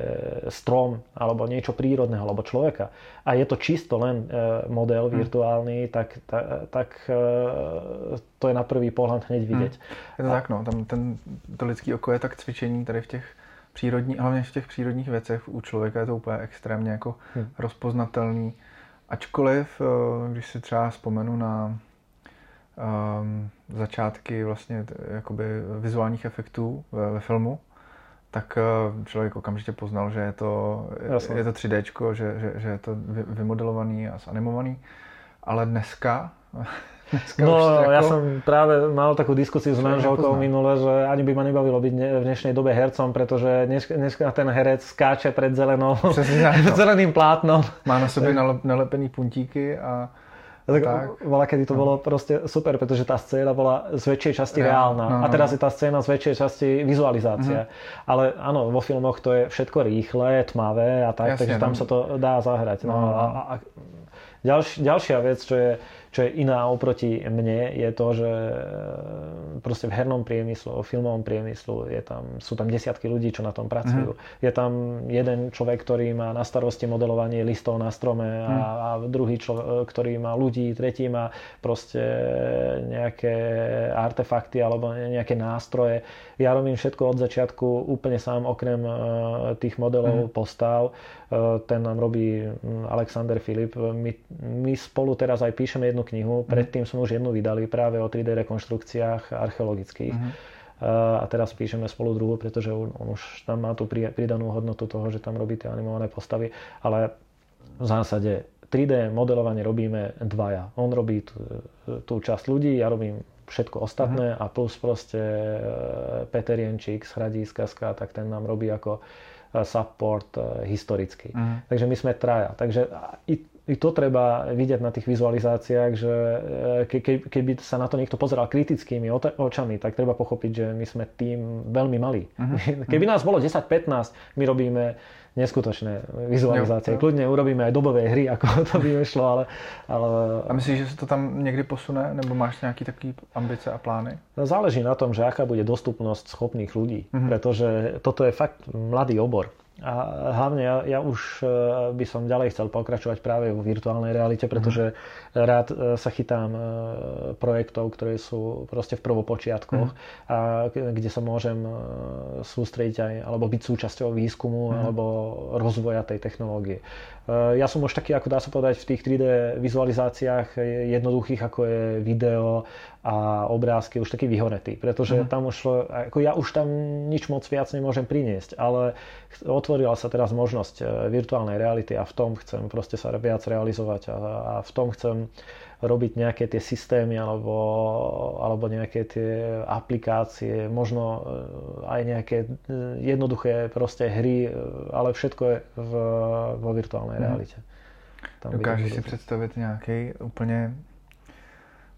strom alebo niečo prírodného alebo človeka a je to čisto len e, model uh-huh. virtuálny, tak, tak, tak to je na prvý pohľad hneď vidieť. Hmm. Je to a... tak, no. Tam ten, to lidský oko je tak cvičení tady v těch přírodních, hlavně v těch přírodních věcech u člověka je to úplně extrémně jako hmm. rozpoznatelný. Ačkoliv, eh, když si třeba vzpomenu na um, začátky vlastně jakoby vizuálních efektů ve, ve filmu, tak eh, člověk okamžitě poznal, že je to, je, je to 3D, že, že, že je to vymodelovaný a zanimovaný. Ale Dneska no, ja som práve mal takú diskusiu s manželkou minule, že ani by ma nebavilo byť v dnešnej dobe hercom, pretože dnes, dneska ten herec skáče pred zelenou, <laughs> zeleným plátnom. Má na sebe nalepený puntíky a tak, tak. Bola, kedy to no. bolo proste super, pretože tá scéna bola z väčšej časti reálna. No, no, a teraz je tá scéna z väčšej časti vizualizácia. Mm-hmm. Ale áno, vo filmoch to je všetko rýchle, tmavé a tak, Jasne, takže tam no. sa to dá zahrať. No, no. A, a, ďalš, ďalšia vec, čo je čo je iná oproti mne, je to, že e, proste v hernom priemyslu, v filmovom priemyslu je tam, sú tam desiatky ľudí, čo na tom pracujú. Mm. Je tam jeden človek, ktorý má na starosti modelovanie listov na strome a, mm. a druhý človek, ktorý má ľudí, tretí má proste nejaké artefakty alebo nejaké nástroje. Ja robím všetko od začiatku úplne sám, okrem e, tých modelov mm. postav. E, ten nám robí Alexander Filip. My, my spolu teraz aj píšeme jednu knihu. Mhm. Predtým sme už jednu vydali práve o 3D rekonštrukciách archeologických. Mm-hmm. A teraz píšeme spolu druhú, pretože on, on už tam má tú pridanú hodnotu toho, že tam robí tie animované postavy. Ale v zásade 3D modelovanie robíme dvaja. On robí tú, tú časť ľudí, ja robím všetko ostatné uh-huh. a plus proste Peter Jenčík z Hradíska, tak ten nám robí ako e, support historický. Uh-huh. Takže my sme traja. Takže i i to treba vidieť na tých vizualizáciách, že e, ke, ke, keby sa na to niekto pozeral kritickými očami, tak treba pochopiť, že my sme tým veľmi malí. Uh-huh. <laughs> Keby nás bolo 10-15, my robíme neskutočné vizualizácie. Jo, jo. Kľudne urobíme aj dobové hry, <laughs> ako to by šlo, ale, ale... A myslíš, že sa to tam niekdy posune, nebo máš nejaký taký ambice a plány? Záleží na tom, že aká bude dostupnosť schopných ľudí, uh-huh. pretože toto je fakt mladý obor. A hlavne ja, ja už e, by som ďalej chcel pokračovať práve vo virtuálnej realite, pretože mm. rád e, sa chytám e, projektov, ktoré sú proste v prvopočiatkoch mm. a kde sa môžem sústrediť aj, alebo byť súčasťou výskumu mm. alebo rozvoja tej technológie. Ja som už taký, ako dá sa povedať, v tých 3D vizualizáciách jednoduchých, ako je video a obrázky, už taký vyhoretý, pretože mm. tam už, ako ja už tam nič moc viac nemôžem priniesť, ale otvorila sa teraz možnosť virtuálnej reality a v tom chcem proste sa viac realizovať a, a v tom chcem robiť nejaké tie systémy alebo, alebo nejaké tie aplikácie, možno aj nejaké jednoduché proste hry, ale všetko je v, vo virtuálnej mm. realite. Tam Dokážeš si představit nějaký úplně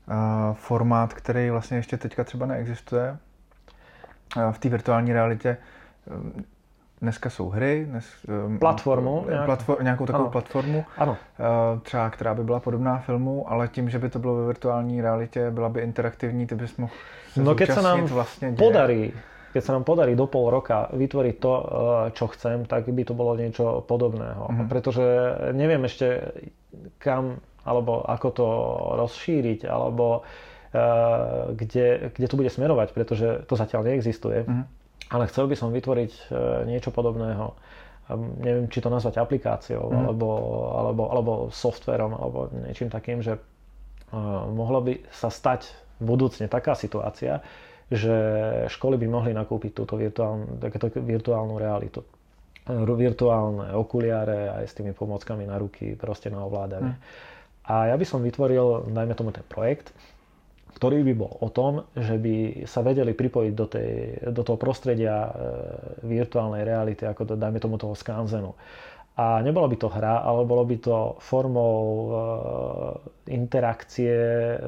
uh, formát, který vlastně ještě teďka třeba neexistuje uh, v té virtuální realitě? Dneska jsou hry, dnes, ehm, platformu, nějak... platfor, nějakou takovou ano. platformu, ano. Eh, třeba která by byla podobná filmu, ale tím, že by to bylo ve virtuální realitě, byla by interaktivní, ty bys mohl se no, keď sa nám vlastně děje. podarí, keď sa nám podarí do pol roka vytvoriť to, eh, čo chcem, tak by to bolo niečo podobného. Mm-hmm. Pretože neviem ešte kam alebo ako to rozšíriť, alebo uh, kde, kde to bude smerovať, pretože to zatiaľ neexistuje. Mm-hmm ale chcel by som vytvoriť e, niečo podobného. Neviem, či to nazvať aplikáciou, mm. alebo, alebo, alebo softverom, alebo niečím takým, že e, mohlo by sa stať budúcne taká situácia, že školy by mohli nakúpiť túto virtuálnu, takéto virtuálnu realitu. Virtuálne okuliare aj s tými pomockami na ruky, proste na ovládanie. Mm. A ja by som vytvoril, dajme tomu ten projekt, ktorý by bol o tom, že by sa vedeli pripojiť do, tej, do toho prostredia e, virtuálnej reality, ako to, dajme tomu toho skanzenu. A nebolo by to hra, ale bolo by to formou e, interakcie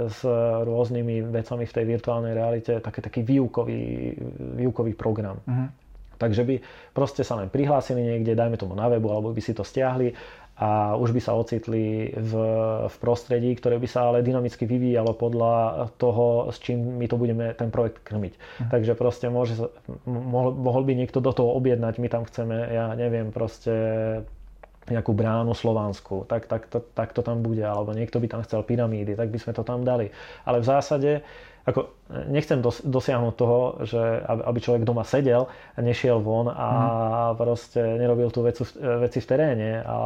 s rôznymi vecami v tej virtuálnej realite, taký, taký výukový, výukový program. Uh-huh. Takže by proste sa len prihlásili niekde, dajme tomu na webu, alebo by si to stiahli a už by sa ocitli v, v prostredí, ktoré by sa ale dynamicky vyvíjalo podľa toho, s čím my to budeme ten projekt krmiť. Uh-huh. Takže proste môže, mohol, mohol by niekto do toho objednať, my tam chceme, ja neviem, proste nejakú bránu slovanskú, tak, tak, to, tak to tam bude, alebo niekto by tam chcel pyramídy, tak by sme to tam dali. Ale v zásade ako, nechcem dos, dosiahnuť toho, že aby človek doma sedel nešiel von a mm. proste nerobil tú vecu, veci v teréne a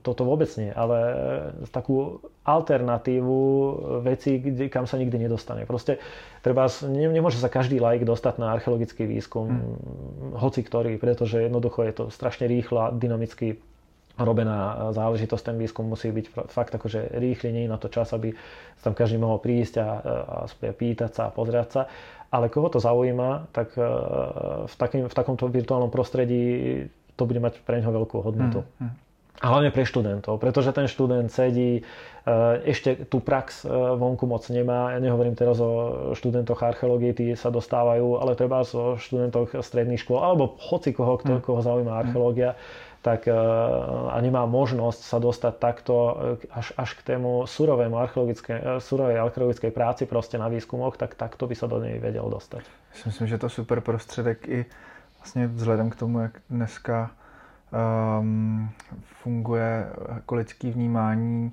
toto vôbec nie, ale takú alternatívu veci, kde, kam sa nikdy nedostane. Proste treba, ne, nemôže sa každý like dostať na archeologický výskum, mm. hoci ktorý, pretože jednoducho je to strašne rýchlo a dynamicky robená záležitosť, ten výskum musí byť fakt akože rýchly, nie na to čas, aby tam každý mohol prísť a, a pýtať sa a pozerať sa. Ale koho to zaujíma, tak v, takým, v takomto virtuálnom prostredí to bude mať pre neho veľkú hodnotu. Mm, mm. A hlavne pre študentov, pretože ten študent sedí, e, ešte tú prax e, vonku moc nemá. Ja nehovorím teraz o študentoch archeológie, tí sa dostávajú, ale treba o študentoch stredných škôl, alebo hoci koho, kto, mm. koho zaujíma mm. Tak e, a nemá možnosť sa dostať takto až, až k tému surovému archeologické, surovej archeologickej práci proste na výskumoch, tak takto by sa do nej vedel dostať. Myslím, že to super prostředek i vlastně vzhledem k tomu, jak dneska um, funguje jako lidský vnímání,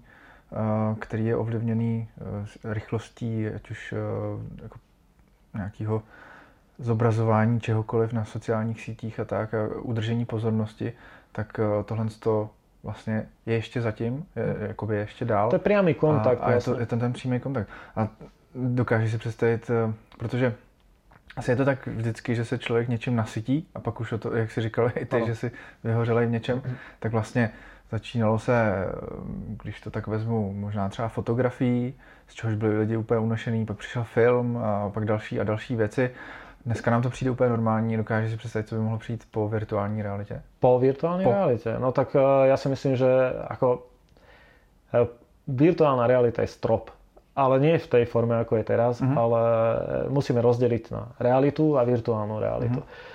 uh, který je ovlivněný uh, rychlostí, ať už uh, jako nějakého zobrazování čehokoliv na sociálních sítích a tak, a udržení pozornosti, tak uh, tohle to vlastně je ještě zatím, je, jakoby je ještě dál. To je přímý kontakt. A, a je, to, je ten, ten přímý kontakt. A dokážeš si představit, protože asi je to tak vždycky, že se člověk něčím nasytí a pak už o to, jak si říkal <laughs> i ty, ano. že si vyhořelej v něčem, tak vlastně začínalo se, když to tak vezmu, možná třeba fotografií, z čehož byli lidi úplně unošený, pak přišel film a pak další a další věci. Dneska nám to přijde úplně normální, dokáže si představit, co by mohlo přijít po virtuální realitě? Po virtuální po... realitě? No tak eh, já si myslím, že ako eh, virtuálna realita je strop ale nie v tej forme, ako je teraz, uh-huh. ale musíme rozdeliť na realitu a virtuálnu realitu. Uh-huh.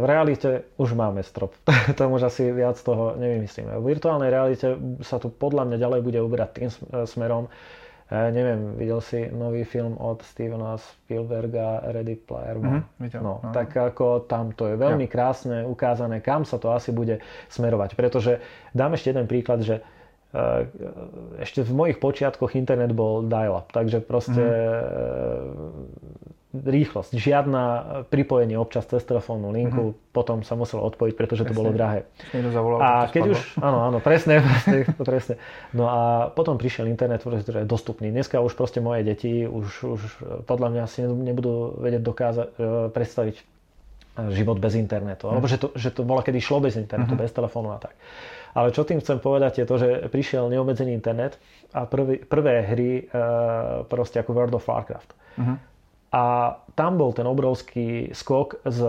V realite už máme strop, <laughs> tam už asi viac toho nevymyslíme. V virtuálnej realite sa tu podľa mňa ďalej bude uberať tým smerom, ja neviem, videl si nový film od Stevena Spielberga Ready Player One? Mm, videl, no, no, tak ako tam to je veľmi ja. krásne ukázané, kam sa to asi bude smerovať. Pretože dám ešte jeden príklad, že Eh, ešte v mojich počiatkoch internet bol dial-up, takže proste mm. Rýchlosť, žiadna pripojenie občas cez telefónnu linku, mm. potom sa muselo odpojiť, pretože presne. to bolo drahé. Zavolal, a keď už, áno, áno, presne, <laughs> presne, presne. No a potom prišiel internet, ktorý je dostupný. Dneska už proste moje deti už, už podľa mňa si nebudú vedieť dokázať, eh, predstaviť život bez internetu. Mm. Alebo že to, že to bola, kedy šlo bez internetu, mm-hmm. bez telefónu a tak. Ale čo tým chcem povedať je to, že prišiel neobmedzený internet a prvý, prvé hry e, proste ako World of Warcraft. Uh-huh. A tam bol ten obrovský skok z,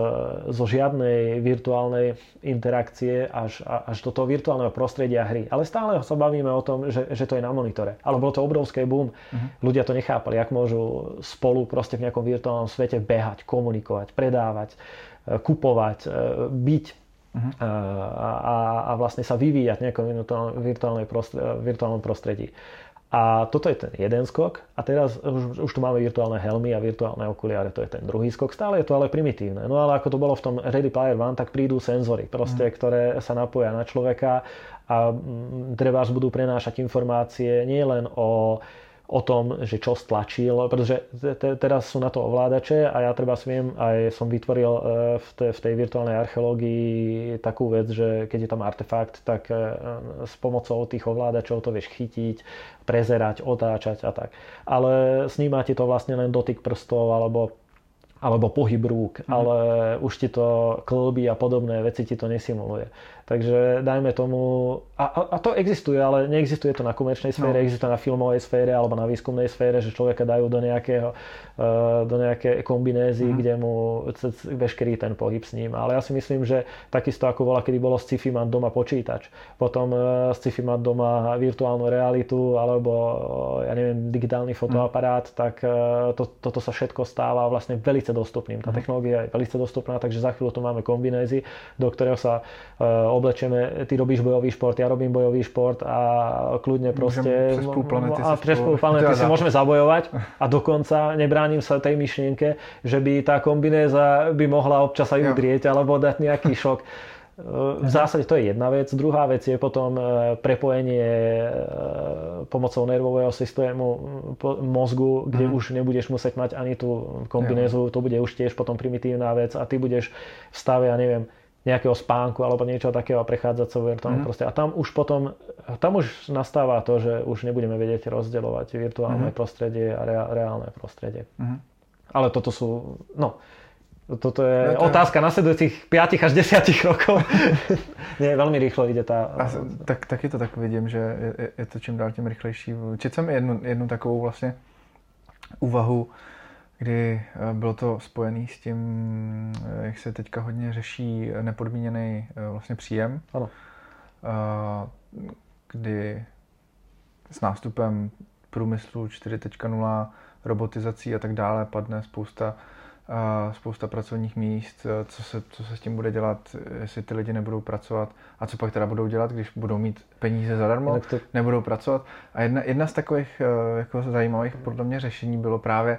zo žiadnej virtuálnej interakcie až, až do toho virtuálneho prostredia hry. Ale stále sa bavíme o tom, že, že to je na monitore. Ale bolo to obrovské boom. Uh-huh. Ľudia to nechápali, jak môžu spolu proste v nejakom virtuálnom svete behať, komunikovať, predávať, e, kupovať, e, byť uh-huh. a, a, a vlastne sa vyvíjať v nejakom virtuálnom prostredí. A toto je ten jeden skok a teraz už, už tu máme virtuálne helmy a virtuálne okuliare, to je ten druhý skok. Stále je to ale primitívne. No ale ako to bolo v tom Ready Player One, tak prídu senzory, proste, mm. ktoré sa napoja na človeka a trebárs budú prenášať informácie nie len o o tom, že čo stlačil, pretože te, teraz sú na to ovládače a ja treba viem, aj som vytvoril e, v, te, v tej virtuálnej archeológii takú vec, že keď je tam artefakt, tak e, s pomocou tých ovládačov to vieš chytiť, prezerať, otáčať a tak. Ale sníma ti to vlastne len dotyk prstov alebo alebo pohyb rúk, mm. ale už ti to klby a podobné veci ti to nesimuluje. Takže dajme tomu, a, a, a to existuje, ale neexistuje to na komerčnej sfére, no. existuje na filmovej sfére alebo na výskumnej sfére, že človeka dajú do nejakého, uh, do nejaké kombinézy, mm. kde mu veškerý ten pohyb s ním. Ale ja si myslím, že takisto ako bola, kedy bolo sci-fi mať doma počítač, potom uh, sci-fi mať doma virtuálnu realitu alebo uh, ja neviem, digitálny fotoaparát, mm. tak to, toto sa všetko stáva vlastne veľmi dostupným. Tá mm. technológia je veľmi dostupná, takže za chvíľu tu máme kombinézy, do ktorého sa oblečeme, ty robíš bojový šport, ja robím bojový šport a kľudne proste... Môžem cez planety, a cez <laughs> planety si môžeme zabojovať a dokonca nebránim sa tej myšlienke, že by tá kombinéza by mohla občas aj udrieť alebo dať nejaký <laughs> šok. V zásade to je jedna vec. Druhá vec je potom e, prepojenie e, pomocou nervového systému mozgu, kde mm. už nebudeš musieť mať ani tú kombinézu, to bude už tiež potom primitívna vec a ty budeš v stave, ja neviem, nejakého spánku alebo niečo takého a prechádzať sa virtuálne mm. proste. A tam už potom, tam už nastáva to, že už nebudeme vedieť rozdeľovať virtuálne mm. prostredie a reálne prostredie. Mm. Ale toto sú, no, toto je no to... otázka nasledujúcich 5 až 10 rokov. <laughs> Nie, veľmi rýchlo ide tá... A, tak, taky to tak vidím, že je, je to čím dál tím rychlejší. Četl jsem jednu, jednu takovou vlastně úvahu, kdy eh, bylo to spojené s tím, eh, jak se teďka hodně řeší nepodmíněný eh, vlastně příjem. Ano. Kdy s nástupem průmyslu 4.0, robotizací a tak dále padne spousta spousta pracovních míst, co se, co se s tím bude dělat, jestli ty lidi nebudou pracovat a co pak teda budou dělat, když budou mít peníze zadarmo, to... nebudou pracovat. A jedna, jedna z takových jako zajímavých podle mě řešení bylo právě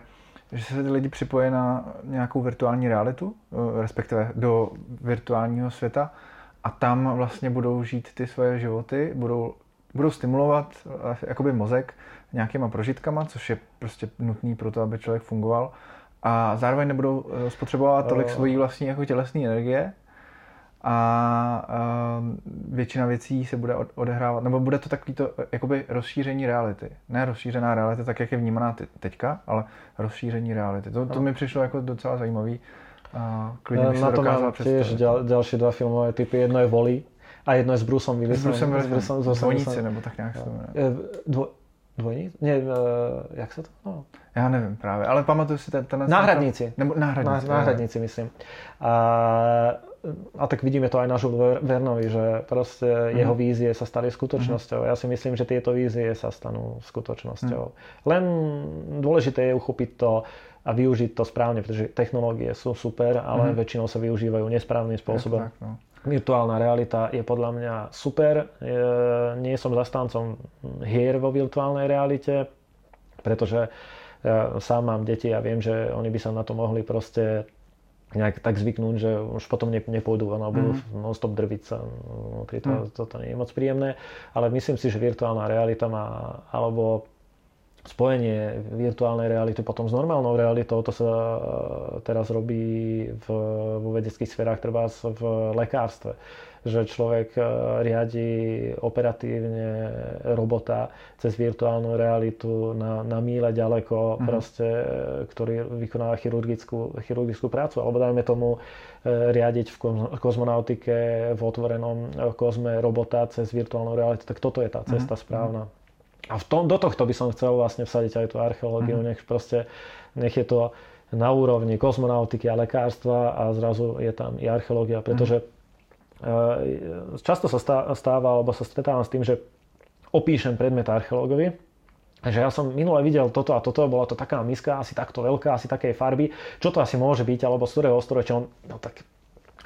že se ty lidi připojí na nějakou virtuální realitu, eh, respektive do virtuálního světa a tam vlastně budou žít ty svoje životy, budou, budou stimulovat eh, jakoby mozek nějakýma prožitkama, což je prostě nutný pro to, aby člověk fungoval a zároveň nebudou eh, spotřebovat tolik svojí vlastní jako tělesné energie, a většina věcí se bude odehrávat, nebo bude to takový to jakoby rozšíření reality. Ne rozšířená realita, tak jak je vnímaná teďka, ale rozšíření reality. To, to mi přišlo jako docela zajímavý. A klidně bych Na to mám tiež ďal, ďalšie dva filmové typy. Jedno je Voli a jedno je s Bruceom Willisom. S Bruceom Willisom, Dvojníci, nebo tak nějak se to jmenuje. E, dvo, dvojníci? Nie, uh, jak se to? No. Já nevím právě, ale pamatuju si ten... ten náhradníci. Nebo náhradníci. Náhradníci, myslím. A a tak vidíme to aj na Jules Vernovi, že proste mm. jeho vízie sa stali skutočnosťou. Mm. Ja si myslím, že tieto vízie sa stanú skutočnosťou. Mm. Len dôležité je uchopiť to a využiť to správne, pretože technológie sú super, ale mm. väčšinou sa využívajú nesprávnym spôsobom. Tak, no. Virtuálna realita je podľa mňa super. Nie som zastancom hier vo virtuálnej realite, pretože ja sám mám deti a viem, že oni by sa na to mohli proste nejak tak zvyknúť, že už potom nepôjdu von a budú mm. non-stop drviť sa. No, to, mm. toto nie je moc príjemné, ale myslím si, že virtuálna realita má, alebo spojenie virtuálnej reality potom s normálnou realitou, to sa e, teraz robí v, vo vedeckých sférach, treba v lekárstve že človek e, riadi operatívne robota cez virtuálnu realitu na, na míle ďaleko, mm-hmm. proste, e, ktorý vykonáva chirurgickú, chirurgickú prácu. Alebo dajme tomu e, riadiť v kozmonautike v otvorenom kozme robota cez virtuálnu realitu. Tak toto je tá cesta mm-hmm. správna. A v tom, do tohto by som chcel vlastne vsadiť aj tú archeológiu, mm-hmm. nech proste, nech je to na úrovni kozmonautiky a lekárstva a zrazu je tam i archeológia, pretože Eh, často sa stáva, alebo sa stretávam s tým, že opíšem predmet archeológovi, že ja som minule videl toto a toto, bola to taká miska, asi takto veľká, asi takej farby, čo to asi môže byť, alebo z ktorého storočia on, no tak,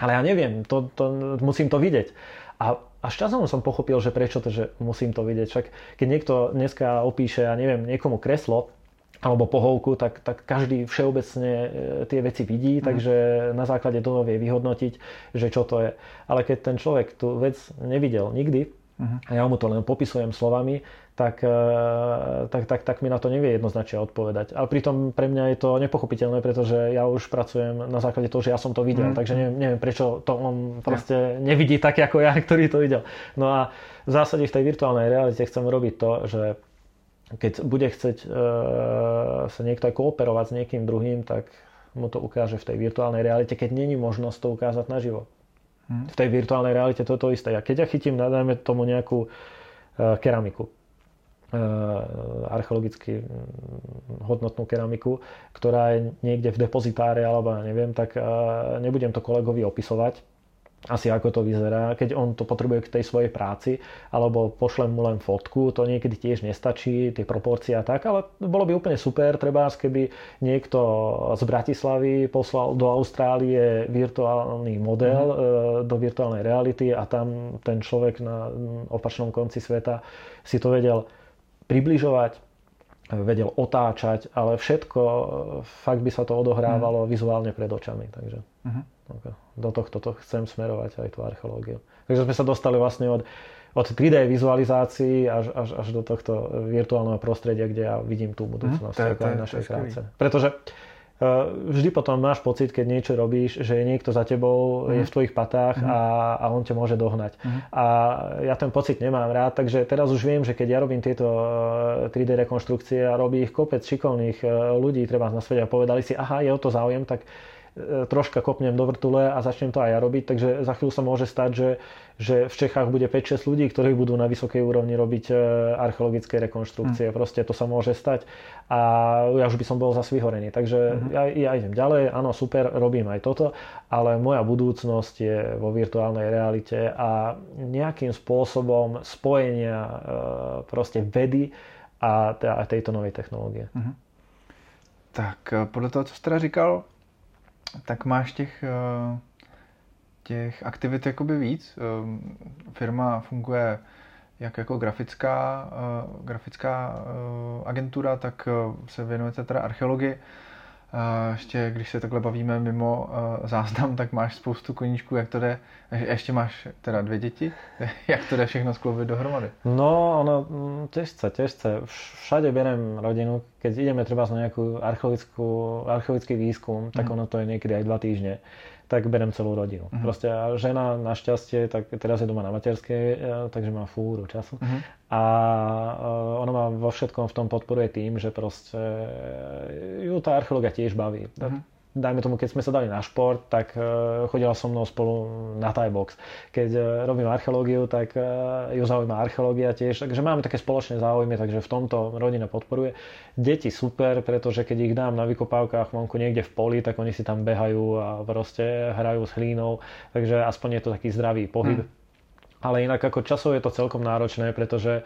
ale ja neviem, to, to, musím to vidieť. A až časom som pochopil, že prečo to, že musím to vidieť. Však keď niekto dneska opíše, ja neviem, niekomu kreslo, alebo pohovku, tak, tak každý všeobecne e, tie veci vidí, mm. takže na základe toho vie vyhodnotiť, že čo to je. Ale keď ten človek tú vec nevidel nikdy, mm. a ja mu to len popisujem slovami, tak, e, tak, tak, tak mi na to nevie jednoznačne odpovedať. Ale pritom pre mňa je to nepochopiteľné, pretože ja už pracujem na základe toho, že ja som to videl, mm. takže neviem, neviem prečo to on proste nevidí tak ako ja, <laughs> ktorý to videl. No a v zásade v tej virtuálnej realite chcem robiť to, že keď bude chceť e, sa niekto aj kooperovať s niekým druhým, tak mu to ukáže v tej virtuálnej realite, keď není možnosť to ukázať naživo. Hmm. V tej virtuálnej realite to je to isté. A keď ja chytím, dajme tomu nejakú e, keramiku, e, archeologicky hodnotnú keramiku, ktorá je niekde v depozitáre alebo ja neviem, tak e, nebudem to kolegovi opisovať, asi ako to vyzerá, keď on to potrebuje k tej svojej práci, alebo pošlem mu len fotku, to niekedy tiež nestačí, tie proporcie a tak, ale bolo by úplne super, treba, keby niekto z Bratislavy poslal do Austrálie virtuálny model mm. do virtuálnej reality a tam ten človek na opačnom konci sveta si to vedel približovať, vedel otáčať, ale všetko, fakt by sa to odohrávalo mm. vizuálne pred očami. Takže. Mm do tohto to chcem smerovať aj tú archeológiu. Takže sme sa dostali vlastne od, od 3D vizualizácií až, až, až do tohto virtuálneho prostredia, kde ja vidím tú budúcnosť mm, to, to, aj našej práce. Pretože uh, vždy potom máš pocit, keď niečo robíš, že je niekto za tebou, mm. je v tvojich patách mm. a, a on ťa môže dohnať. Mm. A ja ten pocit nemám rád, takže teraz už viem, že keď ja robím tieto 3D rekonštrukcie a robí ich kopec šikovných ľudí, treba na svete a povedali si, aha, je o to záujem, tak troška kopnem do vrtule a začnem to aj ja robiť, takže za chvíľu sa môže stať, že, že v Čechách bude 5-6 ľudí, ktorí budú na vysokej úrovni robiť e, archeologické rekonštrukcie. Mm. Proste to sa môže stať a ja už by som bol zase vyhorený. Takže mm-hmm. ja, ja idem ďalej, áno, super, robím aj toto, ale moja budúcnosť je vo virtuálnej realite a nejakým spôsobom spojenia e, proste vedy a tejto novej technológie. Mm-hmm. Tak podle toho, co jste říkal, tak máš těch, eh, těch aktivit jakoby víc. Eh, firma funguje jak jako grafická, eh, grafická agentura, tak se věnujete teda archeologii. Ještě, když se takhle bavíme mimo záznam, tak máš spoustu koníčků, jak to jde, ještě máš teda dvě děti, <laughs> jak to jde všechno skloubit dohromady? No, ono mm, těžce, těžce. Všade berem rodinu, keď ideme třeba na nějakou archeologický výskum, tak mm. ono to je niekedy aj dva týždne tak berem celú rodinu. Uh-huh. Proste žena našťastie, tak teraz je doma na materskej, e, takže má fúru času. Uh-huh. A e, ona ma vo všetkom v tom podporuje tým, že proste ju tá archeológia tiež baví. Uh-huh dajme tomu, keď sme sa dali na šport, tak e, chodila so mnou spolu na Thai box. Keď e, robím archeológiu, tak e, ju zaujíma archeológia tiež. Takže máme také spoločné záujmy, takže v tomto rodina podporuje. Deti super, pretože keď ich dám na vykopávkach vonku niekde v poli, tak oni si tam behajú a proste hrajú s hlínou. Takže aspoň je to taký zdravý pohyb. Hmm. Ale inak ako časov je to celkom náročné, pretože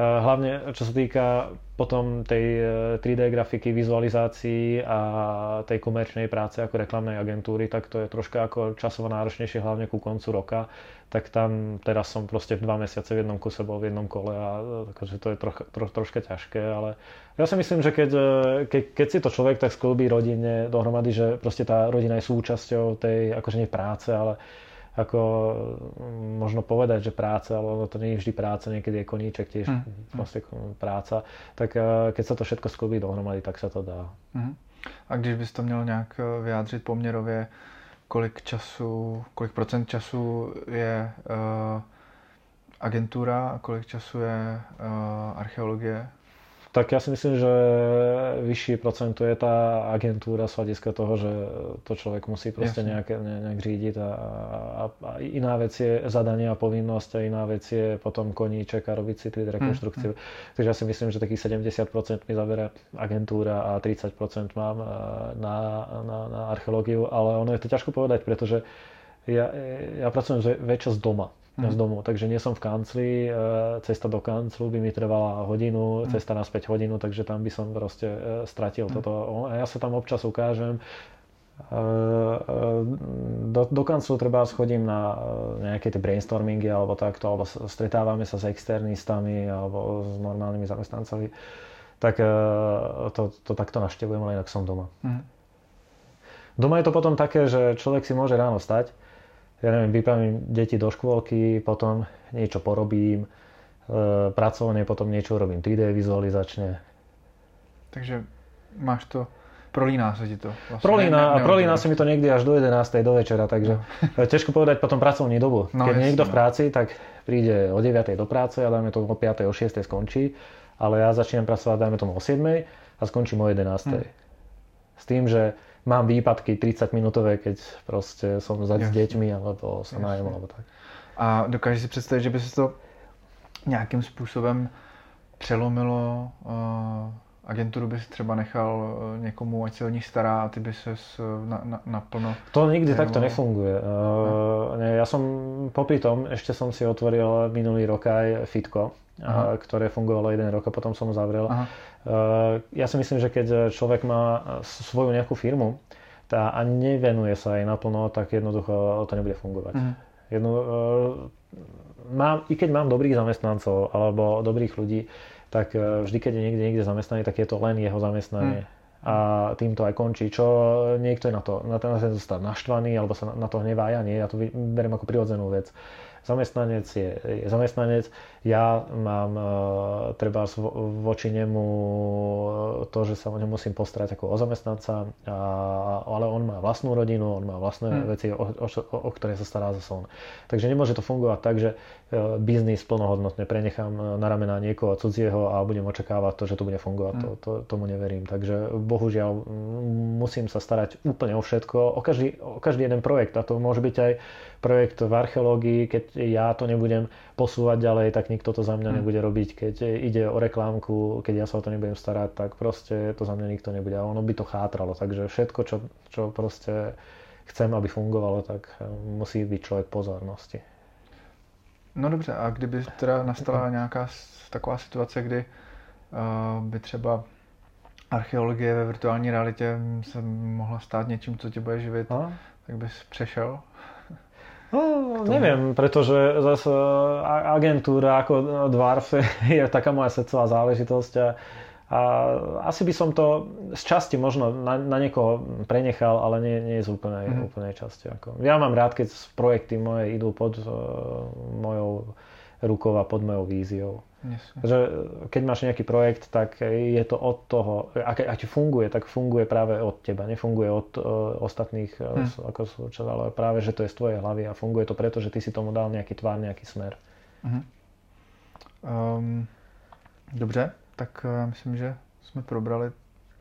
Hlavne čo sa týka potom tej 3D e, grafiky, vizualizácií a tej komerčnej práce ako reklamnej agentúry, tak to je troška ako časovo náročnejšie, hlavne ku koncu roka. Tak tam teraz som proste v dva mesiace v jednom kuse bol v jednom kole a takže to je troch, tro, troška ťažké, ale ja si myslím, že keď, ke, keď si to človek tak sklbí rodine dohromady, že proste tá rodina je súčasťou tej, akože nie práce, ale ako mm, možno povedať, že práca, ale to nie je vždy práca, niekedy je koníček tiež mm. vlastne práca, tak eh, keď sa to všetko sklubí dohromady, tak sa to dá. Mm. A když bys to měl nějak eh, vyjádřit poměrově, kolik času, kolik procent času je uh, agentura a kolik času je uh, archeologie tak ja si myslím, že vyššie procento je tá agentúra z hľadiska toho, že to človek musí proste nejak, nejak řídiť a, a, a iná vec je zadanie a povinnosť a iná vec je potom koníček a robiť si 3D rekonštrukciu. Hmm. Takže ja si myslím, že takých 70% mi zabere agentúra a 30% mám na, na, na archeológiu, ale ono je to ťažko povedať, pretože ja, ja pracujem väčšie z doma. Z domu, takže nie som v kancli, e, cesta do kanclu by mi trvala hodinu, mm. cesta naspäť hodinu, takže tam by som proste e, stratil mm. toto. A ja sa tam občas ukážem, e, do, do kanclu treba schodím na nejaké tie brainstormingy alebo takto, alebo stretávame sa s externistami alebo s normálnymi zamestnancami, tak to, to takto naštevujem, ale inak som doma. Mm. Doma je to potom také, že človek si môže ráno stať, ja neviem, vypravím deti do škôlky, potom niečo porobím, e, pracovne potom niečo robím 3D vizualizačne. Takže máš to, prolíná sa ti to. Vlastne prolína, ne, a prolíná sa mi to niekdy až do 11. do večera, takže no. ťažko povedať potom pracovnú dobu. No, Keď jasne, niekto v práci, tak príde o 9. do práce a dajme to o 5. o 6. skončí, ale ja začínam pracovať dajme tomu o 7. a skončím o 11. Hmm. S tým, že mám výpadky 30 minútové, keď proste som za s deťmi alebo sa najem alebo tak. A dokážeš si představit, že by se to nějakým způsobem přelomilo uh, agenturu bys třeba nechal uh, někomu, ať se o nich stará a ty by se na, na, naplno... To nikdy takto nefunguje. Uh, ne, ja som popri tom, ešte som si otvoril minulý rok aj Fitko, Aha. ktoré fungovalo jeden rok a potom som ho zavrel. Aha. Eh, ja si myslím, že keď človek má svoju nejakú firmu tá, a nevenuje sa jej naplno, tak jednoducho to nebude fungovať. Jedno, uh, mám, I keď mám dobrých zamestnancov alebo dobrých ľudí, tak uh, vždy, keď je niekde, niekde zamestnaný, tak je to len jeho zamestnanie. Uh-huh. A tým to aj končí. Čo niekto je na to, na ten, na ten naštvaný alebo sa na, na to hnevá, ja nie, ja to beriem ako prirodzenú vec. Zamestnanec je, je zamestnanec, ja mám uh, treba voči nemu to, že sa o nemusím postarať ako o zamestnanca, a, ale on má vlastnú rodinu, on má vlastné hmm. veci, o, o, o ktoré sa stará zase on. Takže nemôže to fungovať tak, že uh, biznis plnohodnotne prenechám na ramená niekoho cudzieho a budem očakávať to, že to bude fungovať. Hmm. To, to, tomu neverím. Takže bohužiaľ musím sa starať úplne o všetko, o každý, o každý jeden projekt. A to môže byť aj projekt v archeológii, keď ja to nebudem posúvať ďalej, tak nikto to za mňa hmm. nebude robiť. Keď ide o reklámku, keď ja sa o to nebudem starať, tak proste to za mňa nikto nebude. A ono by to chátralo. Takže všetko, čo, čo proste chcem, aby fungovalo, tak eh, musí byť človek pozornosti. No dobře, a kdyby teda nastala nějaká taková situace, kdy uh, by třeba archeologie ve virtuální realitě se mohla stát něčím, co tě bude živit, a? tak bys přešel? No, neviem, pretože zase agentúra ako Dwarf <laughs> je taká moja srdcová záležitosť a, a asi by som to z časti možno na, na niekoho prenechal, ale nie, nie z úplnej, mm. úplnej časti. Ako. Ja mám rád, keď projekty moje idú pod uh, mojou rukou a pod mojou víziou. Yes. Že keď máš nejaký projekt, tak je to od toho, ak, ak funguje, tak funguje práve od teba, nefunguje od uh, ostatných hmm. ako súčasť, ale práve, že to je z tvojej hlavy a funguje to preto, že ty si tomu dal nejaký tvár, nejaký smer. Uh-huh. Um, dobře, tak uh, myslím, že jsme probrali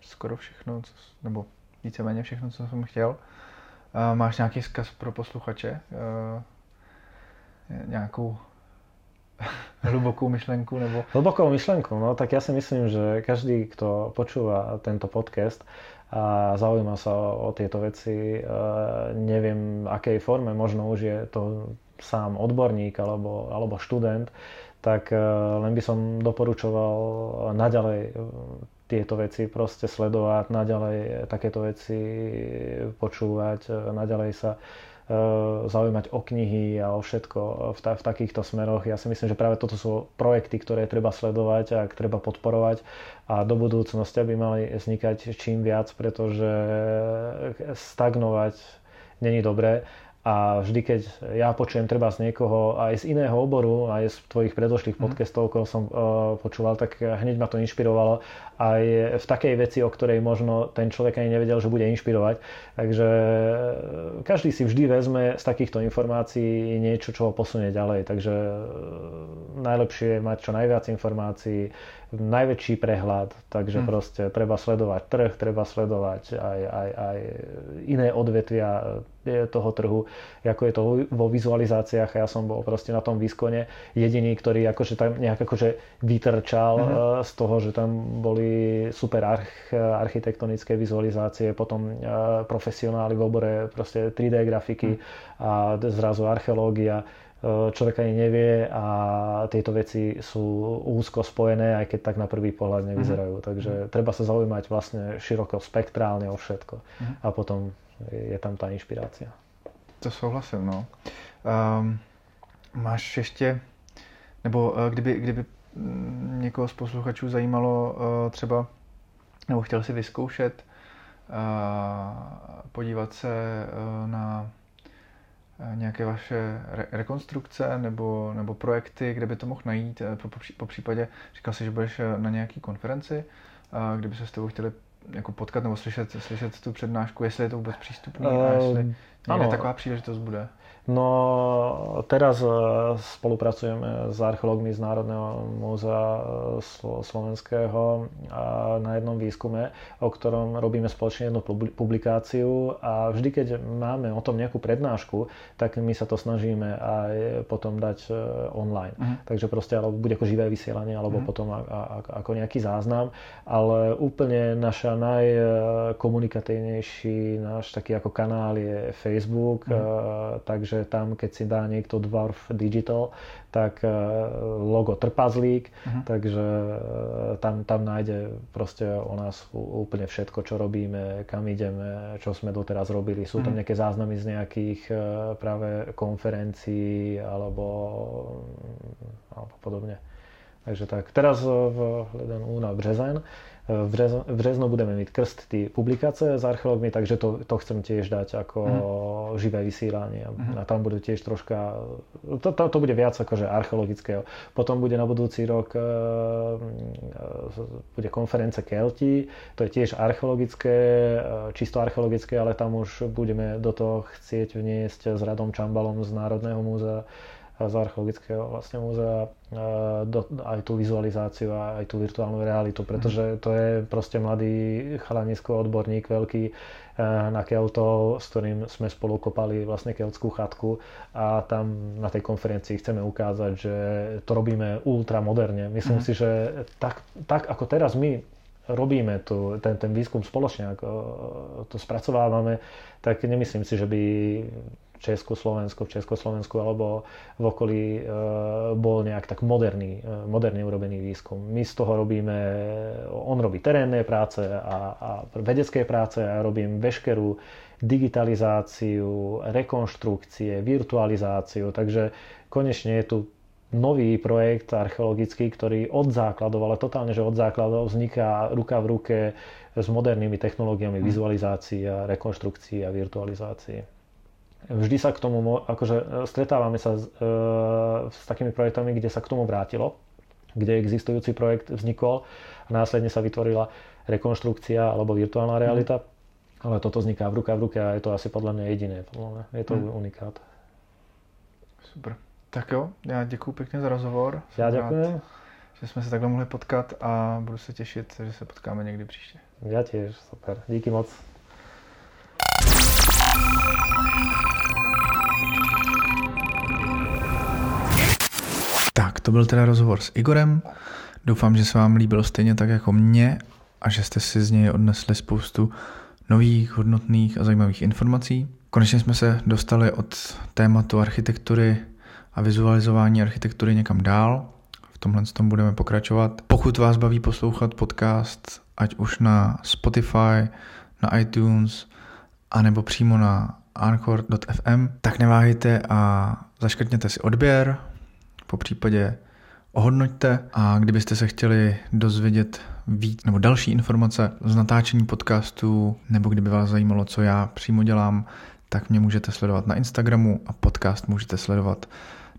skoro všechno, co, nebo víceméně všechno, co jsem chtěl. Uh, máš nějaký zkaz pro posluchače? Uh, nějakou hlubokou myšlenku? Nebo... Hlubokou myšlenku, no tak ja si myslím, že každý, kto počúva tento podcast a zaujíma sa o, o tieto veci, uh, neviem akej forme, možno už je to sám odborník alebo, alebo študent, tak uh, len by som doporučoval naďalej e, tieto veci proste sledovať, naďalej takéto veci počúvať, naďalej sa zaujímať o knihy a o všetko v, ta, v takýchto smeroch. Ja si myslím, že práve toto sú projekty, ktoré treba sledovať a treba podporovať a do budúcnosti by mali vznikať čím viac, pretože stagnovať není dobré a vždy, keď ja počujem treba z niekoho aj z iného oboru, aj z tvojich predošlých mhm. podcastov, koho som uh, počúval, tak hneď ma to inšpirovalo aj v takej veci, o ktorej možno ten človek ani nevedel, že bude inšpirovať. Takže e, každý si vždy vezme z takýchto informácií niečo, čo ho posunie ďalej. Takže e, najlepšie je mať čo najviac informácií, najväčší prehľad, takže hmm. proste treba sledovať trh, treba sledovať aj, aj, aj iné odvetvia e, toho trhu, ako je to vo vizualizáciách. Ja som bol proste na tom výskone jediný, ktorý akože tam nejak akože vytrčal hmm. z toho, že tam boli super arch, architektonické vizualizácie, potom e, profesionáli v obore proste 3D grafiky hmm. a zrazu archeológia e, človek ani nevie a tieto veci sú úzko spojené, aj keď tak na prvý pohľad nevyzerajú. Mm. Takže treba sa zaujímať vlastne široko spektrálne o všetko mm. a potom je tam tá inšpirácia. To souhlasím, no. Um, máš ještě, nebo uh, kdyby, kdyby někoho z posluchačů zajímalo uh, třeba, nebo chtěl si vyzkoušet, uh, podívat se uh, na nějaké vaše re- rekonstrukce nebo, nebo projekty, kde by to mohl najít. Po, po případě říkal si, že budeš na nějaké konferenci, kdyby se s tebou chtěli jako potkat nebo slyšet, slyšet tu přednášku, jestli je to vůbec přístupné uh, a jestli někde taková příležitost bude. No teraz e, spolupracujeme s archeológmi z Národného múzea e, slovenského na jednom výskume, o ktorom robíme spoločne jednu publikáciu a vždy, keď máme o tom nejakú prednášku, tak my sa to snažíme aj potom dať e, online. Uh-huh. Takže proste alebo bude ako živé vysielanie, alebo uh-huh. potom ako nejaký záznam, ale úplne naša najkomunikatívnejší náš taký ako kanál je Facebook, uh-huh. takže tam, keď si dá niekto Dwarf Digital, tak e, logo Trpazlík, uh-huh. takže e, tam, tam nájde proste o nás úplne všetko, čo robíme, kam ideme, čo sme doteraz robili. Sú tam uh-huh. nejaké záznamy z nejakých e, práve konferencií alebo, alebo podobne. Takže tak, teraz v jeden úna březen brez, v březnu budeme mít krst ty publikace s archeológmi, takže to, to chcem tiež dať ako mm. živé vysílanie. Mm. A tam bude tiež troška, to, to, to bude viac akože archeologického. Potom bude na budúci rok e, bude konference Kelti, to je tiež archeologické, e, čisto archeologické, ale tam už budeme do toho chcieť vniesť s Radom Čambalom z Národného múzea z archeologického vlastne múzea do, aj tú vizualizáciu a aj tú virtuálnu realitu, pretože to je proste mladý chalanisko, odborník veľký e, na Keltov, s ktorým sme spolu kopali vlastne keltskú chatku a tam na tej konferencii chceme ukázať, že to robíme ultramoderne. Myslím mm. si, že tak, tak ako teraz my robíme tu, ten, ten výskum spoločne, ako to spracovávame, tak nemyslím si, že by Československu, v Československu alebo v okolí e, bol nejak tak moderný, e, moderne urobený výskum. My z toho robíme, on robí terénne práce a, a vedecké práce a ja robím veškerú digitalizáciu, rekonštrukcie, virtualizáciu, takže konečne je tu nový projekt archeologický, ktorý od základov, ale totálne, že od základov vzniká ruka v ruke s modernými technológiami hm. vizualizácií a rekonštrukcií a virtualizácií vždy sa k tomu, akože e, stretávame sa s, e, s takými projektami, kde sa k tomu vrátilo, kde existujúci projekt vznikol a následne sa vytvorila rekonštrukcia alebo virtuálna mhm. realita, mm. ale toto vzniká v ruka v ruke a je to asi podľa mňa jediné. Podľa mňa. Je to mm. unikát. Super. Tak jo, já děkuji pěkně za rozhovor. Já děkuji. Že jsme se takhle mohli potkat a budu se těšit, že se potkáme někdy příště. Já těž, super. Díky moc. Tak, to byl teda rozhovor s Igorem. Doufám, že se vám líbil stejně tak jako mě a že jste si z něj odnesli spoustu nových, hodnotných a zajímavých informací. Konečně jsme se dostali od tématu architektury a vizualizování architektury někam dál. V tomhle tom budeme pokračovat. Pokud vás baví poslouchat podcast, ať už na Spotify, na iTunes, anebo přímo na anchor.fm, tak neváhejte a zaškrtněte si odběr, po případě ohodnoťte a kdybyste se chtěli dozvědět víc nebo další informace z natáčení podcastu nebo kdyby vás zajímalo, co já přímo dělám, tak mě můžete sledovat na Instagramu a podcast můžete sledovat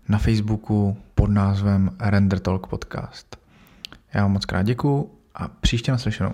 na Facebooku pod názvem Render Talk Podcast. Já vám moc krát děkuju a příště naslyšenou.